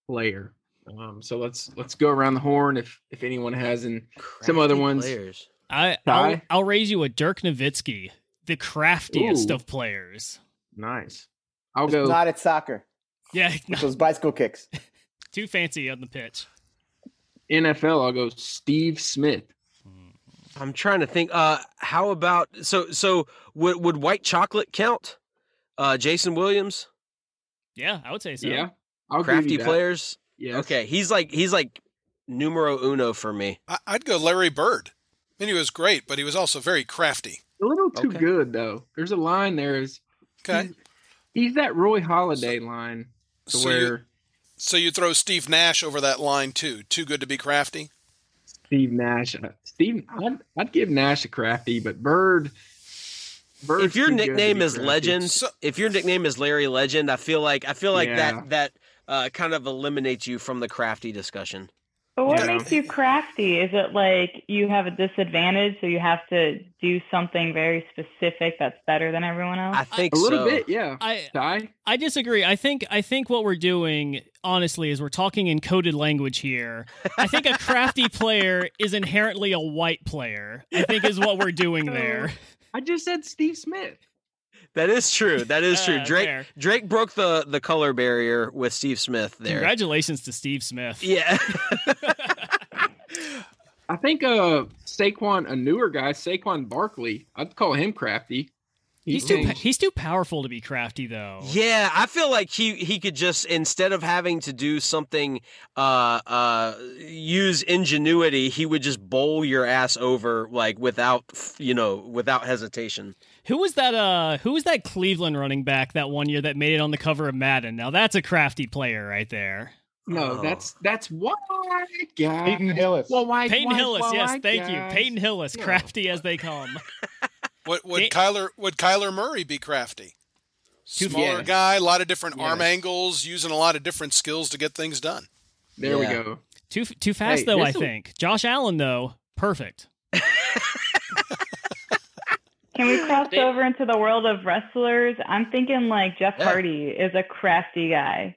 Speaker 6: player. Um, so let's let's go around the horn if if anyone has an Some other ones.
Speaker 3: Players.
Speaker 1: I I'll, I'll raise you a Dirk Nowitzki, the craftiest
Speaker 6: Ooh.
Speaker 1: of players.
Speaker 6: nice. I'll
Speaker 2: Just
Speaker 6: go.
Speaker 2: not at soccer
Speaker 1: Yeah, *laughs*
Speaker 2: with those bicycle kicks. *laughs*
Speaker 1: too fancy on the pitch.
Speaker 6: NFL. I'll go Steve Smith.
Speaker 3: I'm trying to think. Uh, how about so so would would white chocolate count? Uh, Jason Williams,
Speaker 1: Yeah, I would say so.
Speaker 6: Yeah, I'll
Speaker 3: crafty players.
Speaker 6: Yeah.
Speaker 3: Okay, he's like he's like numero uno for me.
Speaker 5: I, would go Larry Bird. I mean, he was great, but he was also very crafty.
Speaker 6: A little too okay. good though. There's a line there is
Speaker 5: okay.
Speaker 6: He's, he's that Roy Halladay line.
Speaker 5: So where you, so you throw Steve Nash over that line too. Too good to be crafty.
Speaker 6: Steve Nash. Uh, Steve, I'd, I'd give Nash a crafty, but Bird.
Speaker 3: Bird's if your nickname is crafty. Legend, so, if your nickname is Larry Legend, I feel like I feel like yeah. that that uh, kind of eliminates you from the crafty discussion.
Speaker 7: But what yeah. makes you crafty? Is it like you have a disadvantage, so you have to do something very specific that's better than everyone else?
Speaker 3: I think
Speaker 6: a
Speaker 3: so.
Speaker 6: little bit, yeah.
Speaker 1: I I disagree. I think I think what we're doing, honestly, is we're talking in coded language here. I think a crafty *laughs* player is inherently a white player. I think is what we're doing there.
Speaker 6: I just said Steve Smith.
Speaker 3: That is true. That is true. Uh, Drake fair. Drake broke the the color barrier with Steve Smith there.
Speaker 1: Congratulations to Steve Smith.
Speaker 3: Yeah. *laughs*
Speaker 6: I think uh Saquon, a newer guy, Saquon Barkley, I'd call him crafty.
Speaker 1: He's, he's too he's too powerful to be crafty though.
Speaker 3: Yeah, I feel like he he could just instead of having to do something uh uh use ingenuity, he would just bowl your ass over like without you know, without hesitation.
Speaker 1: Who was that? Uh, who was that Cleveland running back that one year that made it on the cover of Madden? Now that's a crafty player right there.
Speaker 6: No, oh. that's that's white guy.
Speaker 8: Peyton Hillis.
Speaker 1: Well, why, Peyton white, Hillis. White, yes, thank guys. you, Peyton Hillis. Yeah. Crafty as they come.
Speaker 5: What *laughs* would Kyler would Kyler Murray be crafty? Smaller yeah. guy, a lot of different yes. arm angles, using a lot of different skills to get things done.
Speaker 6: There yeah. we go.
Speaker 1: Too too fast hey, though. I think Josh Allen though, perfect. *laughs*
Speaker 7: Can we cross over into the world of wrestlers? I'm thinking like Jeff yeah. Hardy is a crafty guy.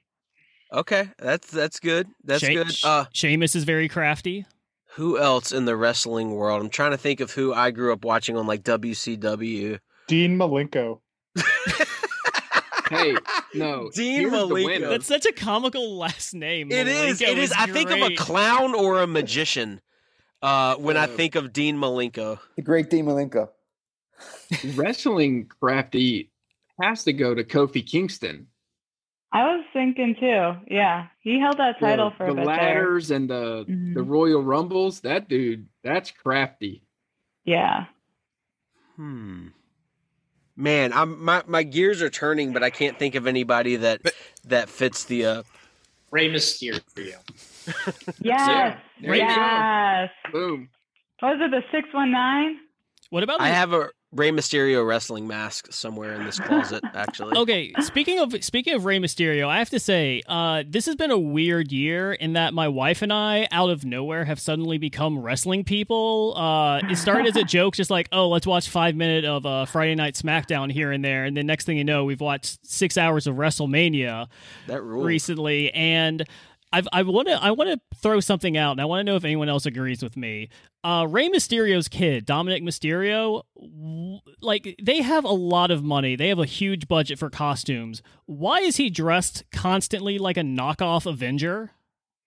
Speaker 3: Okay, that's that's good. That's she- good.
Speaker 1: Uh, Sheamus is very crafty.
Speaker 3: Who else in the wrestling world? I'm trying to think of who I grew up watching on like WCW.
Speaker 8: Dean Malenko. *laughs*
Speaker 6: hey, no,
Speaker 3: Dean Malenko.
Speaker 1: That's such a comical last name.
Speaker 3: It
Speaker 1: Malenko
Speaker 3: is. It is. I think of a clown or a magician uh, when uh, I think of Dean Malenko.
Speaker 2: The great Dean Malenko
Speaker 6: wrestling crafty has to go to Kofi Kingston.
Speaker 7: I was thinking too. Yeah, he held that title the, for
Speaker 6: the ladders there. and the mm-hmm. the Royal Rumbles. That dude, that's crafty.
Speaker 7: Yeah.
Speaker 3: Hmm. Man, I'm my my gears are turning, but I can't think of anybody that but, that fits the uh
Speaker 9: Rey Mysterio. *laughs*
Speaker 7: yes. yeah. Yes.
Speaker 6: Boom.
Speaker 7: Was it the six one nine?
Speaker 1: What about?
Speaker 3: I have a Rey Mysterio wrestling mask somewhere in this closet, *laughs* actually.
Speaker 1: Okay, speaking of speaking of Rey Mysterio, I have to say, uh, this has been a weird year in that my wife and I, out of nowhere, have suddenly become wrestling people. Uh, it started as a *laughs* joke, just like, oh, let's watch five minute of uh, Friday Night SmackDown here and there, and then next thing you know, we've watched six hours of WrestleMania
Speaker 3: that
Speaker 1: recently, and I've, I want to I want to throw something out, and I want to know if anyone else agrees with me. Uh, Rey Mysterio's kid, Dominic Mysterio, like they have a lot of money. They have a huge budget for costumes. Why is he dressed constantly like a knockoff Avenger?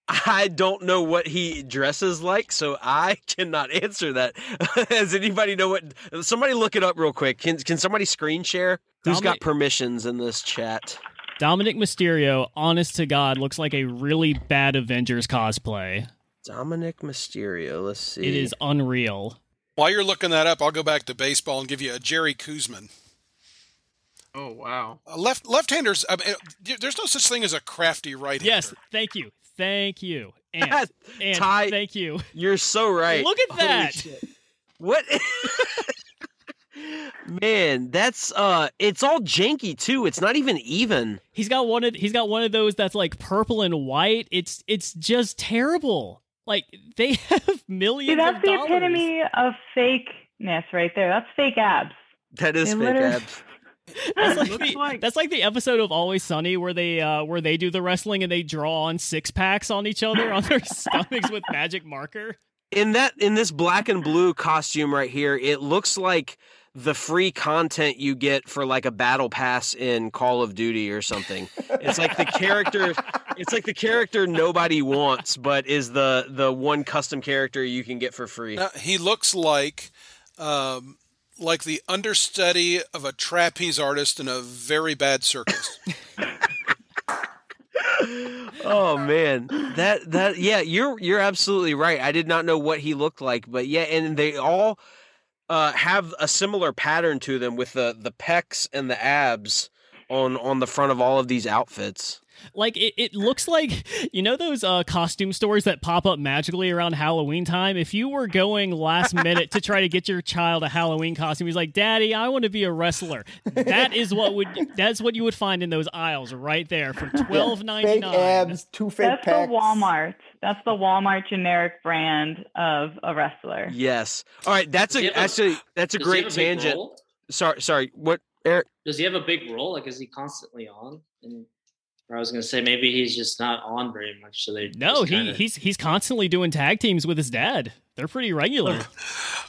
Speaker 3: I don't know what he dresses like, so I *laughs* cannot answer that. *laughs* Does anybody know what? Somebody look it up real quick. Can Can somebody screen share? Who's Dominic- got permissions in this chat?
Speaker 1: Dominic Mysterio, honest to God, looks like a really bad Avengers cosplay.
Speaker 3: Dominic Mysterio, let's see.
Speaker 1: It is unreal.
Speaker 5: While you're looking that up, I'll go back to baseball and give you a Jerry Koosman.
Speaker 6: Oh wow!
Speaker 5: Uh, left left-handers. I mean, uh, there's no such thing as a crafty right-hander.
Speaker 1: Yes, thank you, thank you, and, and Ty, thank you.
Speaker 3: You're so right.
Speaker 1: Look at that.
Speaker 3: What? *laughs* *laughs* Man, that's uh it's all janky too. It's not even even.
Speaker 1: He's got one of he's got one of those that's like purple and white. It's it's just terrible. Like they *laughs* have millions. See,
Speaker 7: that's the
Speaker 1: dollars.
Speaker 7: epitome of fakeness right there. That's fake abs.
Speaker 3: That is they fake literally... abs. *laughs*
Speaker 1: That's like, the, like... that's like the episode of Always Sunny where they uh, where they do the wrestling and they draw on six packs on each other on their *laughs* stomachs with magic marker.
Speaker 3: In that in this black and blue costume right here, it looks like the free content you get for like a battle pass in Call of Duty or something. It's like the character it's like the character nobody wants but is the the one custom character you can get for free.
Speaker 5: Now, he looks like um, like the understudy of a trapeze artist in a very bad circus. *laughs*
Speaker 3: oh man, that that yeah, you're you're absolutely right. I did not know what he looked like, but yeah, and they all uh, have a similar pattern to them with the the pecs and the abs on on the front of all of these outfits.
Speaker 1: Like it, it looks like you know those uh, costume stores that pop up magically around Halloween time. If you were going last minute to try to get your child a Halloween costume, he's like, "Daddy, I want to be a wrestler." That is what would that's what you would find in those aisles right there for twelve ninety nine.
Speaker 2: Fake abs, two fake
Speaker 7: That's
Speaker 2: pecs.
Speaker 7: the Walmart. That's the Walmart generic brand of a wrestler.
Speaker 3: Yes. All right. That's a
Speaker 9: have a-
Speaker 3: actually that's a great
Speaker 9: have a
Speaker 3: tangent.
Speaker 9: role?
Speaker 3: Sorry, sorry. What, Eric?
Speaker 9: Does he have a big role? Like, is he constantly on? And or I was gonna say maybe he's just not on very much. So they
Speaker 1: No, he
Speaker 9: kinda-
Speaker 1: he's he's constantly doing tag teams with his dad. They're pretty regular. *laughs*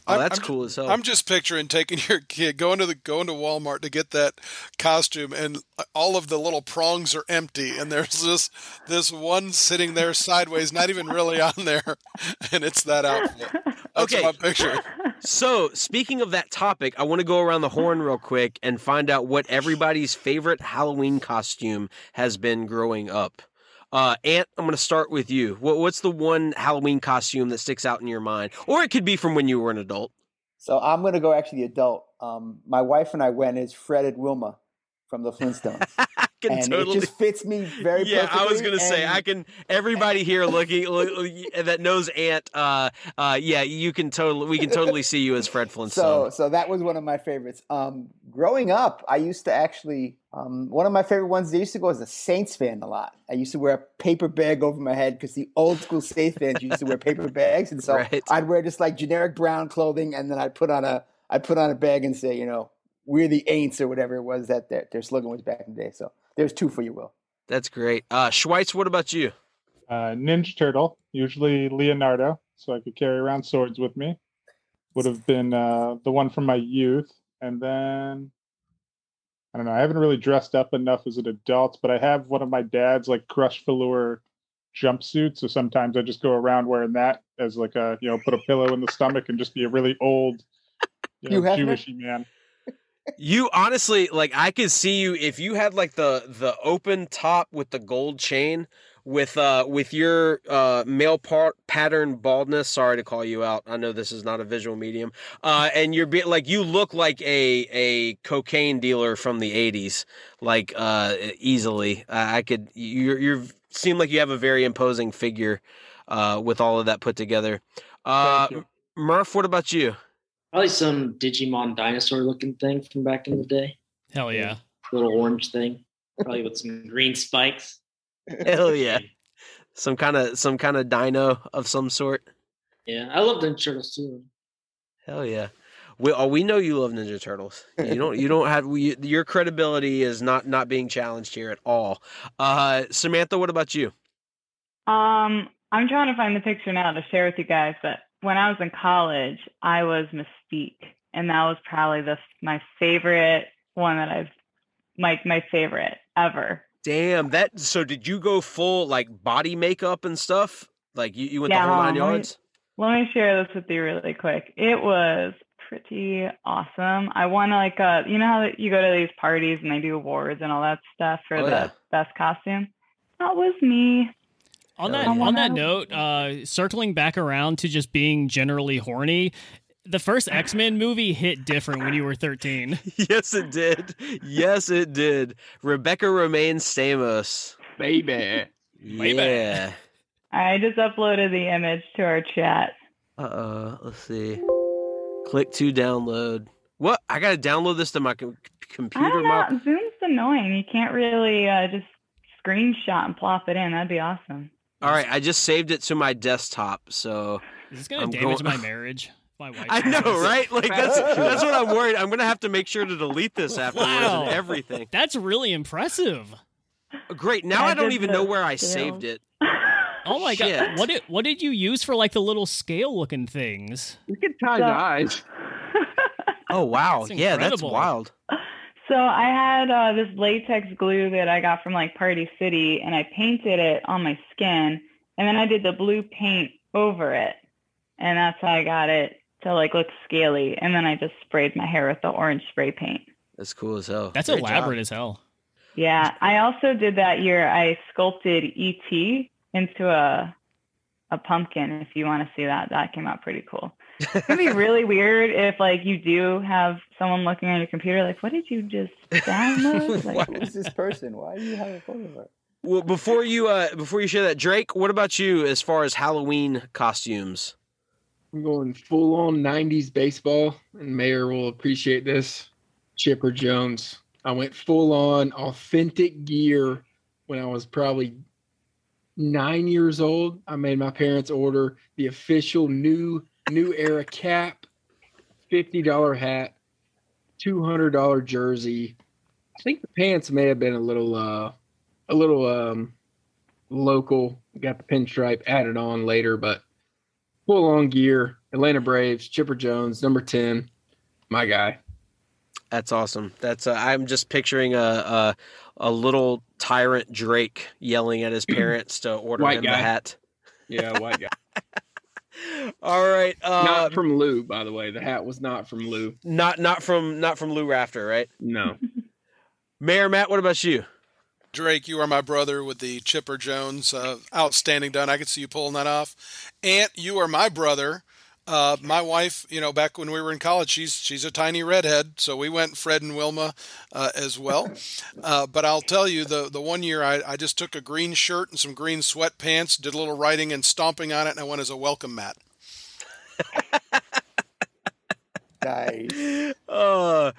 Speaker 3: Oh,
Speaker 5: I'm-
Speaker 3: that's
Speaker 5: I'm-
Speaker 3: cool as hell.
Speaker 5: I'm just picturing taking your kid going to the going to Walmart to get that costume, and all of the little prongs are empty, and there's this this one sitting there sideways, not even really on there, *laughs* and it's that outfit. That's
Speaker 3: Okay.
Speaker 5: what I'm picturing.
Speaker 3: So, speaking of that topic, I want to go around the horn real quick and find out what everybody's favorite Halloween costume has been growing up. Uh, Ant, I'm going to start with you. What, what's the one Halloween costume that sticks out in your mind? Or it could be from when you were an adult.
Speaker 2: So I'm going to go actually the adult. Um, my wife and I went as Fred and Wilma from the Flintstones. *laughs*
Speaker 3: I can
Speaker 2: and
Speaker 3: totally.
Speaker 2: it just fits me very
Speaker 3: yeah, I was gonna say I can. Everybody here looking *laughs* look, that knows Ant, uh, uh, yeah, you can totally. We can totally see you as Fred *laughs* Flintstone.
Speaker 2: So, so that was one of my favorites. Um, growing up, I used to actually um, one of my favorite ones. I used to go as a Saints fan a lot. I used to wear a paper bag over my head because the old school Saints fans used to wear paper bags, and so
Speaker 3: Right.
Speaker 2: I'd wear just like generic brown clothing, and then I'd put on a I'd put on a bag and say, you know, we're the Aints or whatever it was that their, their slogan was back in the day. So there's two for you, Will.
Speaker 3: That's great. Uh, Schweitz, what about you?
Speaker 8: Uh, Ninja Turtle, usually Leonardo, so I could carry around swords with me. Would have been uh, the one from my youth, and then I don't know. I haven't really dressed up enough as an adult, but I have one of my dad's like crush velour jumpsuits. So sometimes I just go around wearing that as like a you know put a pillow in the stomach and just be a really old you know,
Speaker 2: Hefner?
Speaker 8: Jewishy man.
Speaker 3: You honestly like I could see you if you had like the the open top with the gold chain with uh with your uh male part pattern baldness sorry to call you out i know this is not a visual medium uh and you're be- like you look like a a cocaine dealer from the 80s like uh easily. I I could you're you're seem like you have a very imposing figure uh with all of that put together. Uh murph what about you
Speaker 9: probably some Digimon dinosaur looking thing from back in the day.
Speaker 1: Hell yeah.
Speaker 9: Little orange thing, probably with some green spikes.
Speaker 3: hell yeah some kind of some kind of dino of some sort
Speaker 9: Yeah, I love Ninja Turtles too.
Speaker 3: Hell yeah. We oh, we know you love Ninja Turtles. You don't you don't have we, your credibility is not not being challenged here at all. Uh Samantha, what about you?
Speaker 7: Um, I'm trying to find the picture now to share with you guys. But when I was in college, I was Mystique, and that was probably the my favorite one that I've my my favorite ever.
Speaker 3: Damn, that so did you go full like body makeup and stuff? Like you, you went
Speaker 7: Yeah,
Speaker 3: the whole nine
Speaker 7: on, let me-
Speaker 3: yards?
Speaker 7: Let me share this with you really quick. It was pretty awesome. I won like a you know how you go to these parties and they do awards and all that stuff for
Speaker 3: Oh,
Speaker 7: the
Speaker 3: yeah.
Speaker 7: best costume. That was me.
Speaker 1: On that on that note, uh, circling back around to just being generally horny, the first X Men movie hit different when you were thirteen. *laughs*
Speaker 3: yes, it did. Yes, it did. Rebecca Romijn Stamos.
Speaker 6: baby.
Speaker 3: Yeah.
Speaker 7: I just uploaded the image to our chat.
Speaker 3: Uh uh let's see. Click to download. What? I gotta download this to my com-
Speaker 7: I
Speaker 3: computer.
Speaker 7: don't
Speaker 3: My-
Speaker 7: know. Zoom's annoying. You can't really uh, just screenshot and plop it in. That'd be awesome.
Speaker 3: All right, I just saved it to my desktop, so
Speaker 1: Is this gonna damage
Speaker 3: going-
Speaker 1: my *laughs* marriage? My wife.
Speaker 3: I know, right? Like that's that's what I'm worried. I'm gonna have to make sure to delete this afterwards
Speaker 1: Wow.
Speaker 3: and everything.
Speaker 1: That's really impressive.
Speaker 3: Great. Now
Speaker 7: I
Speaker 3: I don't even know where I
Speaker 7: scales.
Speaker 3: saved it.
Speaker 1: Oh my
Speaker 3: Shit.
Speaker 1: god! What did what did you use for like the little scale looking things?
Speaker 6: You can tie
Speaker 7: So-
Speaker 6: dyes. *laughs*
Speaker 3: Oh wow,
Speaker 1: That's
Speaker 3: yeah, that's wild.
Speaker 7: So I had uh, this latex glue that I got from like Party City, and I painted it on my skin, and then I did the blue paint over it, and that's how I got it to like look scaly. And then I just sprayed my hair with the orange spray paint.
Speaker 3: That's cool as hell.
Speaker 1: That's
Speaker 3: Great
Speaker 1: elaborate
Speaker 3: job.
Speaker 1: as hell.
Speaker 7: Yeah, I also did that year. I sculpted ET into a a pumpkin. If you want to see that, that came out pretty cool. It'd be *laughs* really weird if like you do have someone looking on your computer, like, what did you just download? *laughs* Like,
Speaker 2: who's this person? Why do you have a photo of her?
Speaker 3: Well, before you uh, before you share that, Drake, what about you as far as Halloween costumes?
Speaker 6: I'm going full on '90s baseball, and Mayor will appreciate this. Chipper Jones. I went full on authentic gear when I was probably nine years old. I made my parents order the official new new era cap, fifty dollar hat, two hundred dollar jersey. I think the pants may have been a little uh a little um local. Got the pinstripe added on later, but full on gear. Atlanta Braves, Chipper Jones, number ten, my guy.
Speaker 3: That's awesome. That's uh, I'm just picturing a, a, a little tyrant Drake yelling at his *clears throat* parents to order
Speaker 6: white
Speaker 3: him
Speaker 6: guy.
Speaker 3: the hat.
Speaker 6: Yeah, white guy. *laughs*
Speaker 3: All right, uh,
Speaker 6: not from Lou, by the way. The hat was not from Lou.
Speaker 3: not not from not from Lou Rafter, right?
Speaker 6: No. *laughs*
Speaker 3: Mayor Matt, what about you?
Speaker 5: Drake, you are my brother with the Chipper Jones. Uh, outstanding done. I could see you pulling that off. Aunt, you are my brother. Uh, my wife, you know, back when we were in college, she's she's a tiny redhead, so we went Fred and Wilma uh, as well. *laughs* Uh, but I'll tell you, the the one year I, I just took a green shirt and some green sweatpants, did a little writing and stomping on it, and I went as a welcome mat. *laughs*
Speaker 2: Nice.
Speaker 3: Uh,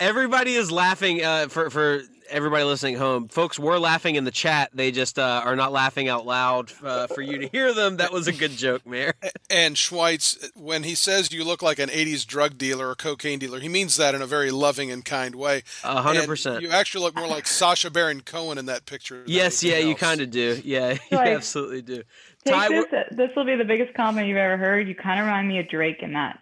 Speaker 3: everybody is laughing uh, for for everybody listening home. Folks were laughing in the chat. They just uh, are not laughing out loud uh, for you to hear them. That was a good joke, Mayor. *laughs*
Speaker 5: And Schweitz, when he says you look like an '80s drug dealer or cocaine dealer, he means that in a very loving and kind way.
Speaker 3: A hundred
Speaker 5: And
Speaker 3: percent.
Speaker 5: You actually look more like Sacha Baron Cohen in that picture.
Speaker 3: Yes, yeah,
Speaker 5: anything
Speaker 3: you kind of do. Yeah, *laughs* you
Speaker 7: Right.
Speaker 3: absolutely do.
Speaker 7: take
Speaker 3: Ty,
Speaker 7: this. This will be the biggest compliment you've ever heard. You kind of remind me of Drake in that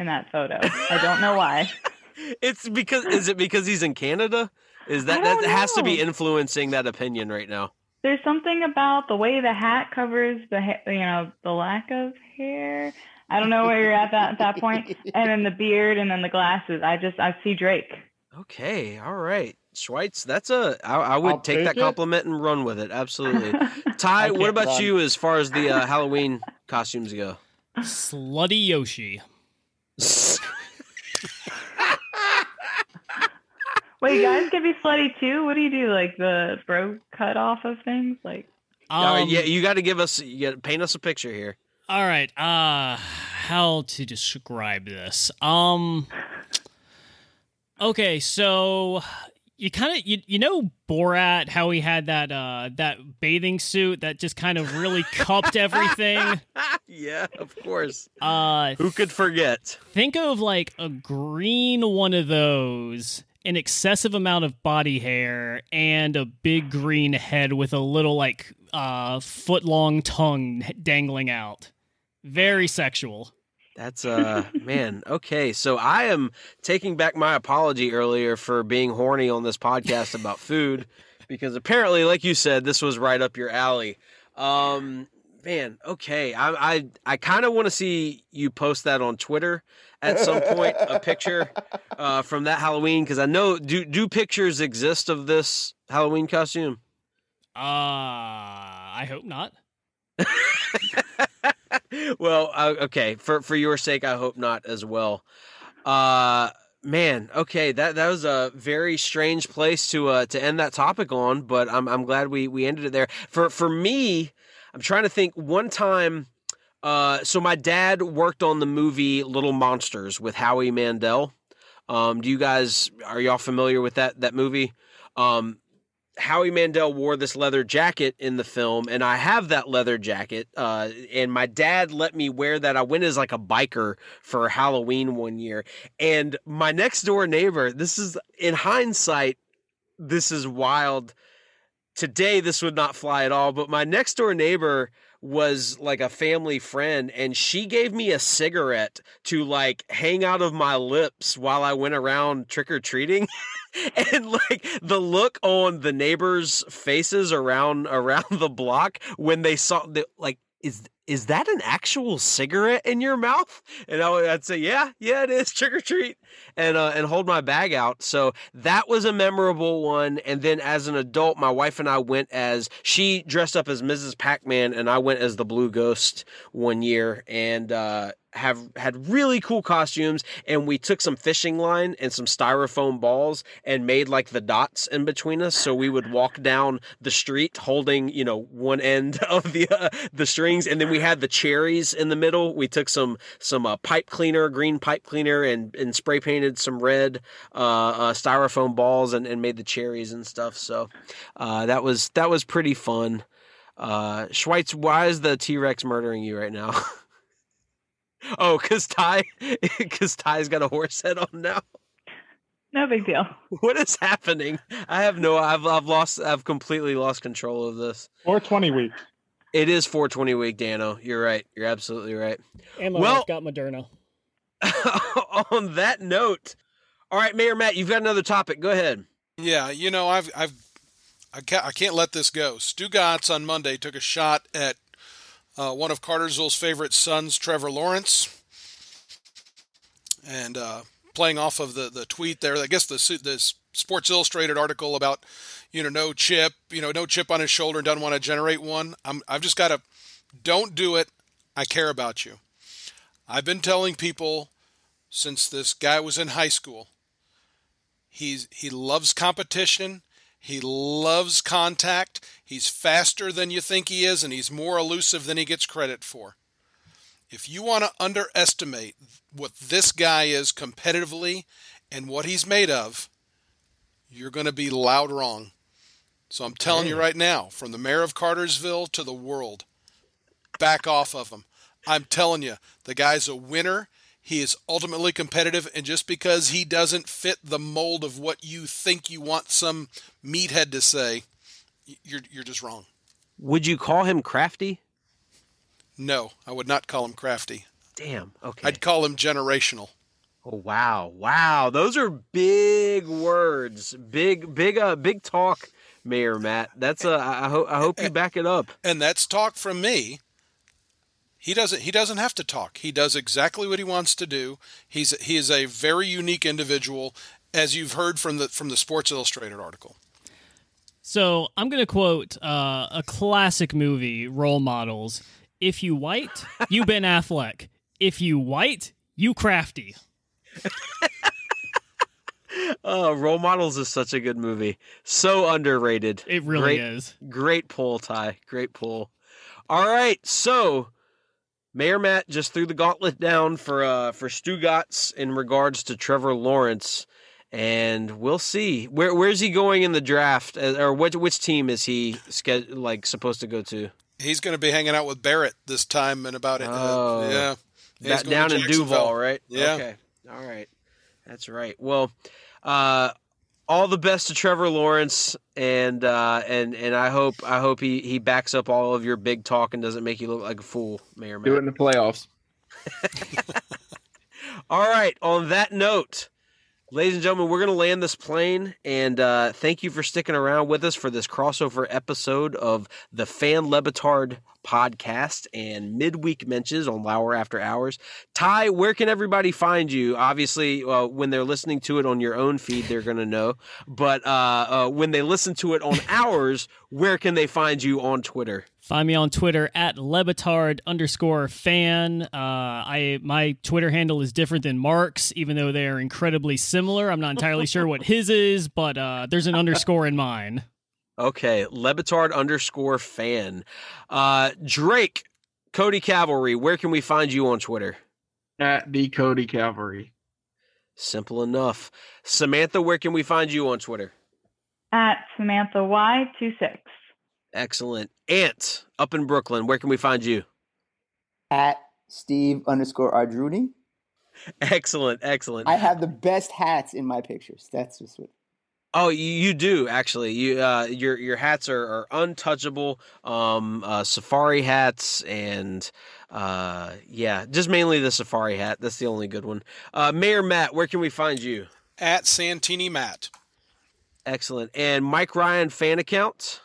Speaker 7: in that photo. I don't know why. *laughs*
Speaker 3: it's because is it because he's in Canada? Is that that
Speaker 7: don't
Speaker 3: has to be influencing that opinion right now?
Speaker 7: There's something about the way the hat covers the ha- you know the lack of hair. I don't know where you're at that at that point, *laughs* and then the beard, and then the glasses. I just I see Drake.
Speaker 3: Okay, all right. Schweitz, that's a I, I would take
Speaker 8: take
Speaker 3: that
Speaker 8: it.
Speaker 3: compliment and run with it. Absolutely. *laughs* Ty, what about
Speaker 2: run.
Speaker 3: you as far as the uh, Halloween costumes go?
Speaker 1: Slutty Yoshi.
Speaker 7: Wait, you guys can be slutty too. What do you do? Like the bro cut off of things? Like
Speaker 3: All right,
Speaker 1: Um,
Speaker 3: yeah, you got to give us, you got to paint us a picture here.
Speaker 1: All right. Uh how to describe this? Um Okay, so you kind of you, you know Borat how he had that uh that bathing suit that just kind of really cupped everything. *laughs*
Speaker 3: yeah, of course.
Speaker 1: Uh
Speaker 3: Who could forget?
Speaker 1: think of like a green one of those, an excessive amount of body hair and a big green head with a little like uh foot long tongue dangling out. Very sexual.
Speaker 3: That's uh man, okay. So I am taking back my apology earlier for being horny on this podcast about food because apparently like you said this was right up your alley. Um man, okay. I I I kind of want to see you post that on Twitter at some point a picture *laughs* uh from that Halloween cuz I know do do pictures exist of this Halloween costume?
Speaker 1: Uh I hope not. *laughs*
Speaker 3: well, uh, okay. For for your sake, I hope not as well. Uh, man, okay. That that was a very strange place to uh to end that topic on, but I'm I'm glad we we ended it there. For for me, I'm trying to think. One time, uh, so my dad worked on the movie Little Monsters with Howie Mandel. Um, do you guys are y'all familiar with that that movie? Um, Howie Mandel wore this leather jacket in the film, and I have that leather jacket. Uh, and my dad let me wear that. I went as like a biker for Halloween one year, and my next door neighbor. This is in hindsight, this is wild. Today, this would not fly at all. But my next door neighbor was like a family friend, and she gave me a cigarette to like hang out of my lips while I went around trick or treating. *laughs* and like the look on the neighbors' faces around around the block when they saw the like is is that an actual cigarette in your mouth? And I would, I'd say, yeah, yeah, it is *laughs* trick or treat, and uh, and hold my bag out. So that was a memorable one. And then as an adult, my wife and I went as she dressed up as Mrs. Pac-Man, and I went as the Blue Ghost one year, and uh, have had really cool costumes and we took some fishing line and some styrofoam balls and made like the dots in between us. So we would walk down the street holding you know one end *laughs* of the uh, the strings and then we had the cherries in the middle. We took some some uh, pipe cleaner green pipe cleaner and and spray painted some red uh, uh styrofoam balls and, and made the cherries and stuff. So uh, that was that was pretty fun. Uh Schweitz, why is the T-Rex murdering you right now? *laughs* Oh, because Ty, *laughs* because Ty's got a horse head on now.
Speaker 7: No big deal.
Speaker 3: What is happening? I have no. I've I've lost. I've completely lost control of this.
Speaker 8: 420 week.
Speaker 3: It is 420 week, Dano. You're right. You're absolutely right.
Speaker 1: And my
Speaker 3: well,
Speaker 1: wife got Moderna. *laughs*
Speaker 3: on that note, all right, Mayor Matt, you've got another topic. Go ahead.
Speaker 5: Yeah, you know, I've I've I can't I can't let this go. Stugotz on Monday took a shot at uh, one of Cartersville's favorite sons, Trevor Lawrence, and uh, playing off of the, the tweet there. I guess the the Sports Illustrated article about you know no chip, you know no chip on his shoulder, and doesn't want to generate one. I'm I've just got to don't do it. I care about you. I've been telling people since this guy was in high school. He's he loves competition. He loves contact. He's faster than you think he is, and he's more elusive than he gets credit for. If you want to underestimate what this guy is competitively and what he's made of, you're going to be loud wrong. So I'm telling you right now, from the mayor of Cartersville to the world, back off of him. I'm telling you, the guy's a winner. He is ultimately competitive, and just because he doesn't fit the mold of what you think you want some meathead to say, you're you're just wrong.
Speaker 3: Would you call him crafty?
Speaker 5: No, I would not call him crafty.
Speaker 3: Damn. Okay.
Speaker 5: I'd call him generational.
Speaker 3: Oh wow, wow! Those are big words, big, big, uh, big talk, Mayor Matt. That's uh, I hope I hope you back it up.
Speaker 5: And that's talk from me he doesn't he doesn't have to talk. He does exactly what he wants to do. He's he is a very unique individual as you've heard from the from the Sports Illustrated article.
Speaker 1: So I'm going to quote uh, a classic movie, Role Models. If you white, you Ben Affleck. If you white, you crafty. *laughs*
Speaker 3: oh, Role Models is such a good movie. So underrated.
Speaker 1: It really
Speaker 3: great,
Speaker 1: is.
Speaker 3: Great pull, Ty. Great pull. All right, so Mayor Matt just threw the gauntlet down for uh, for Stugotz in regards to Trevor Lawrence, and we'll see where where's he going in the draft, uh, or which which team is he like supposed to go to?
Speaker 5: He's going to be hanging out with Barrett this time and about it.
Speaker 3: Oh,
Speaker 5: uh, yeah,
Speaker 3: that down in Duval, right?
Speaker 5: Yeah.
Speaker 3: Okay. All right. That's right. Well, uh, all the best to Trevor Lawrence, and uh, and and I hope I hope he he backs up all of your big talk and doesn't make you look like a fool, Mayor. May.
Speaker 6: Do it in the playoffs. *laughs*
Speaker 3: all right. On that note, ladies and gentlemen, we're going to land this plane, and uh, thank you for sticking around with us for this crossover episode of the Fan Le Batard podcast and midweek mensches on Lour After Hours. Ty, where can everybody find you? Obviously, uh, when they're listening to it on your own feed, they're going to know. But uh, uh, when they listen to it on *laughs* ours, where can they find you on Twitter?
Speaker 1: Find me on Twitter at LeBatard underscore fan. Uh, I my Twitter handle is different than Mark's, even though they are incredibly similar. I'm not entirely sure what *laughs* his is, but uh, there's an underscore in mine.
Speaker 3: Okay, LeBatard underscore fan. Uh, Drake, Cody Cavalry, where can we find you on Twitter?
Speaker 6: At the Cody Cavalry.
Speaker 3: Simple enough. Samantha, where can we find you on Twitter?
Speaker 7: At Samantha Y26.
Speaker 3: Excellent. Ant, up in Brooklyn, where can we find you?
Speaker 2: At Steve underscore Ardruni.
Speaker 3: Excellent, excellent.
Speaker 2: I have the best hats in my pictures. That's just what
Speaker 3: Oh, you do actually. You uh, your your hats are, are untouchable. Um, uh, safari hats and uh, yeah, just mainly the safari hat. That's the only good one. Uh, Mayor Matt, where can we find you?
Speaker 5: At Santini Matt.
Speaker 3: Excellent. And Mike Ryan fan account.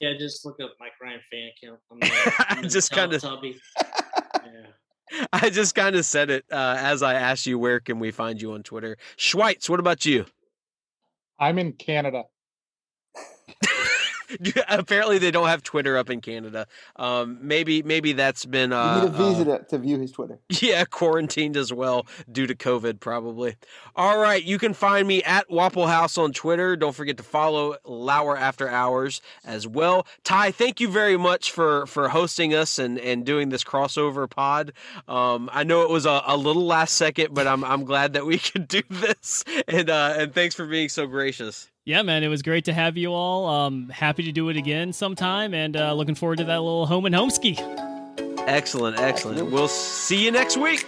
Speaker 9: Yeah, just look up Mike Ryan fan account. I'm, *laughs*
Speaker 3: I'm just kind of. Yeah. I just kind of said it uh, as I asked you where can we find you on Twitter. Schweitz, what about you?
Speaker 8: I'm in Canada. *laughs* *laughs*
Speaker 3: Apparently, they don't have Twitter up in Canada. Um, maybe maybe that's been. Uh,
Speaker 2: you need a visa uh, to, to view his Twitter. *laughs*
Speaker 3: Yeah, quarantined as well due to COVID, probably. All right, you can find me at Wapple House on Twitter. Don't forget to follow Lour After Hours as well. Ty, thank you very much for for hosting us and and doing this crossover pod. Um, I know it was a, a little last second, but I'm I'm glad that we *laughs* could do this. And uh, and thanks for being so gracious.
Speaker 1: Yeah, man, it was great to have you all. Um, happy to do it again sometime, and uh, looking forward to that little home and home ski.
Speaker 3: Excellent, excellent. We'll see you next week.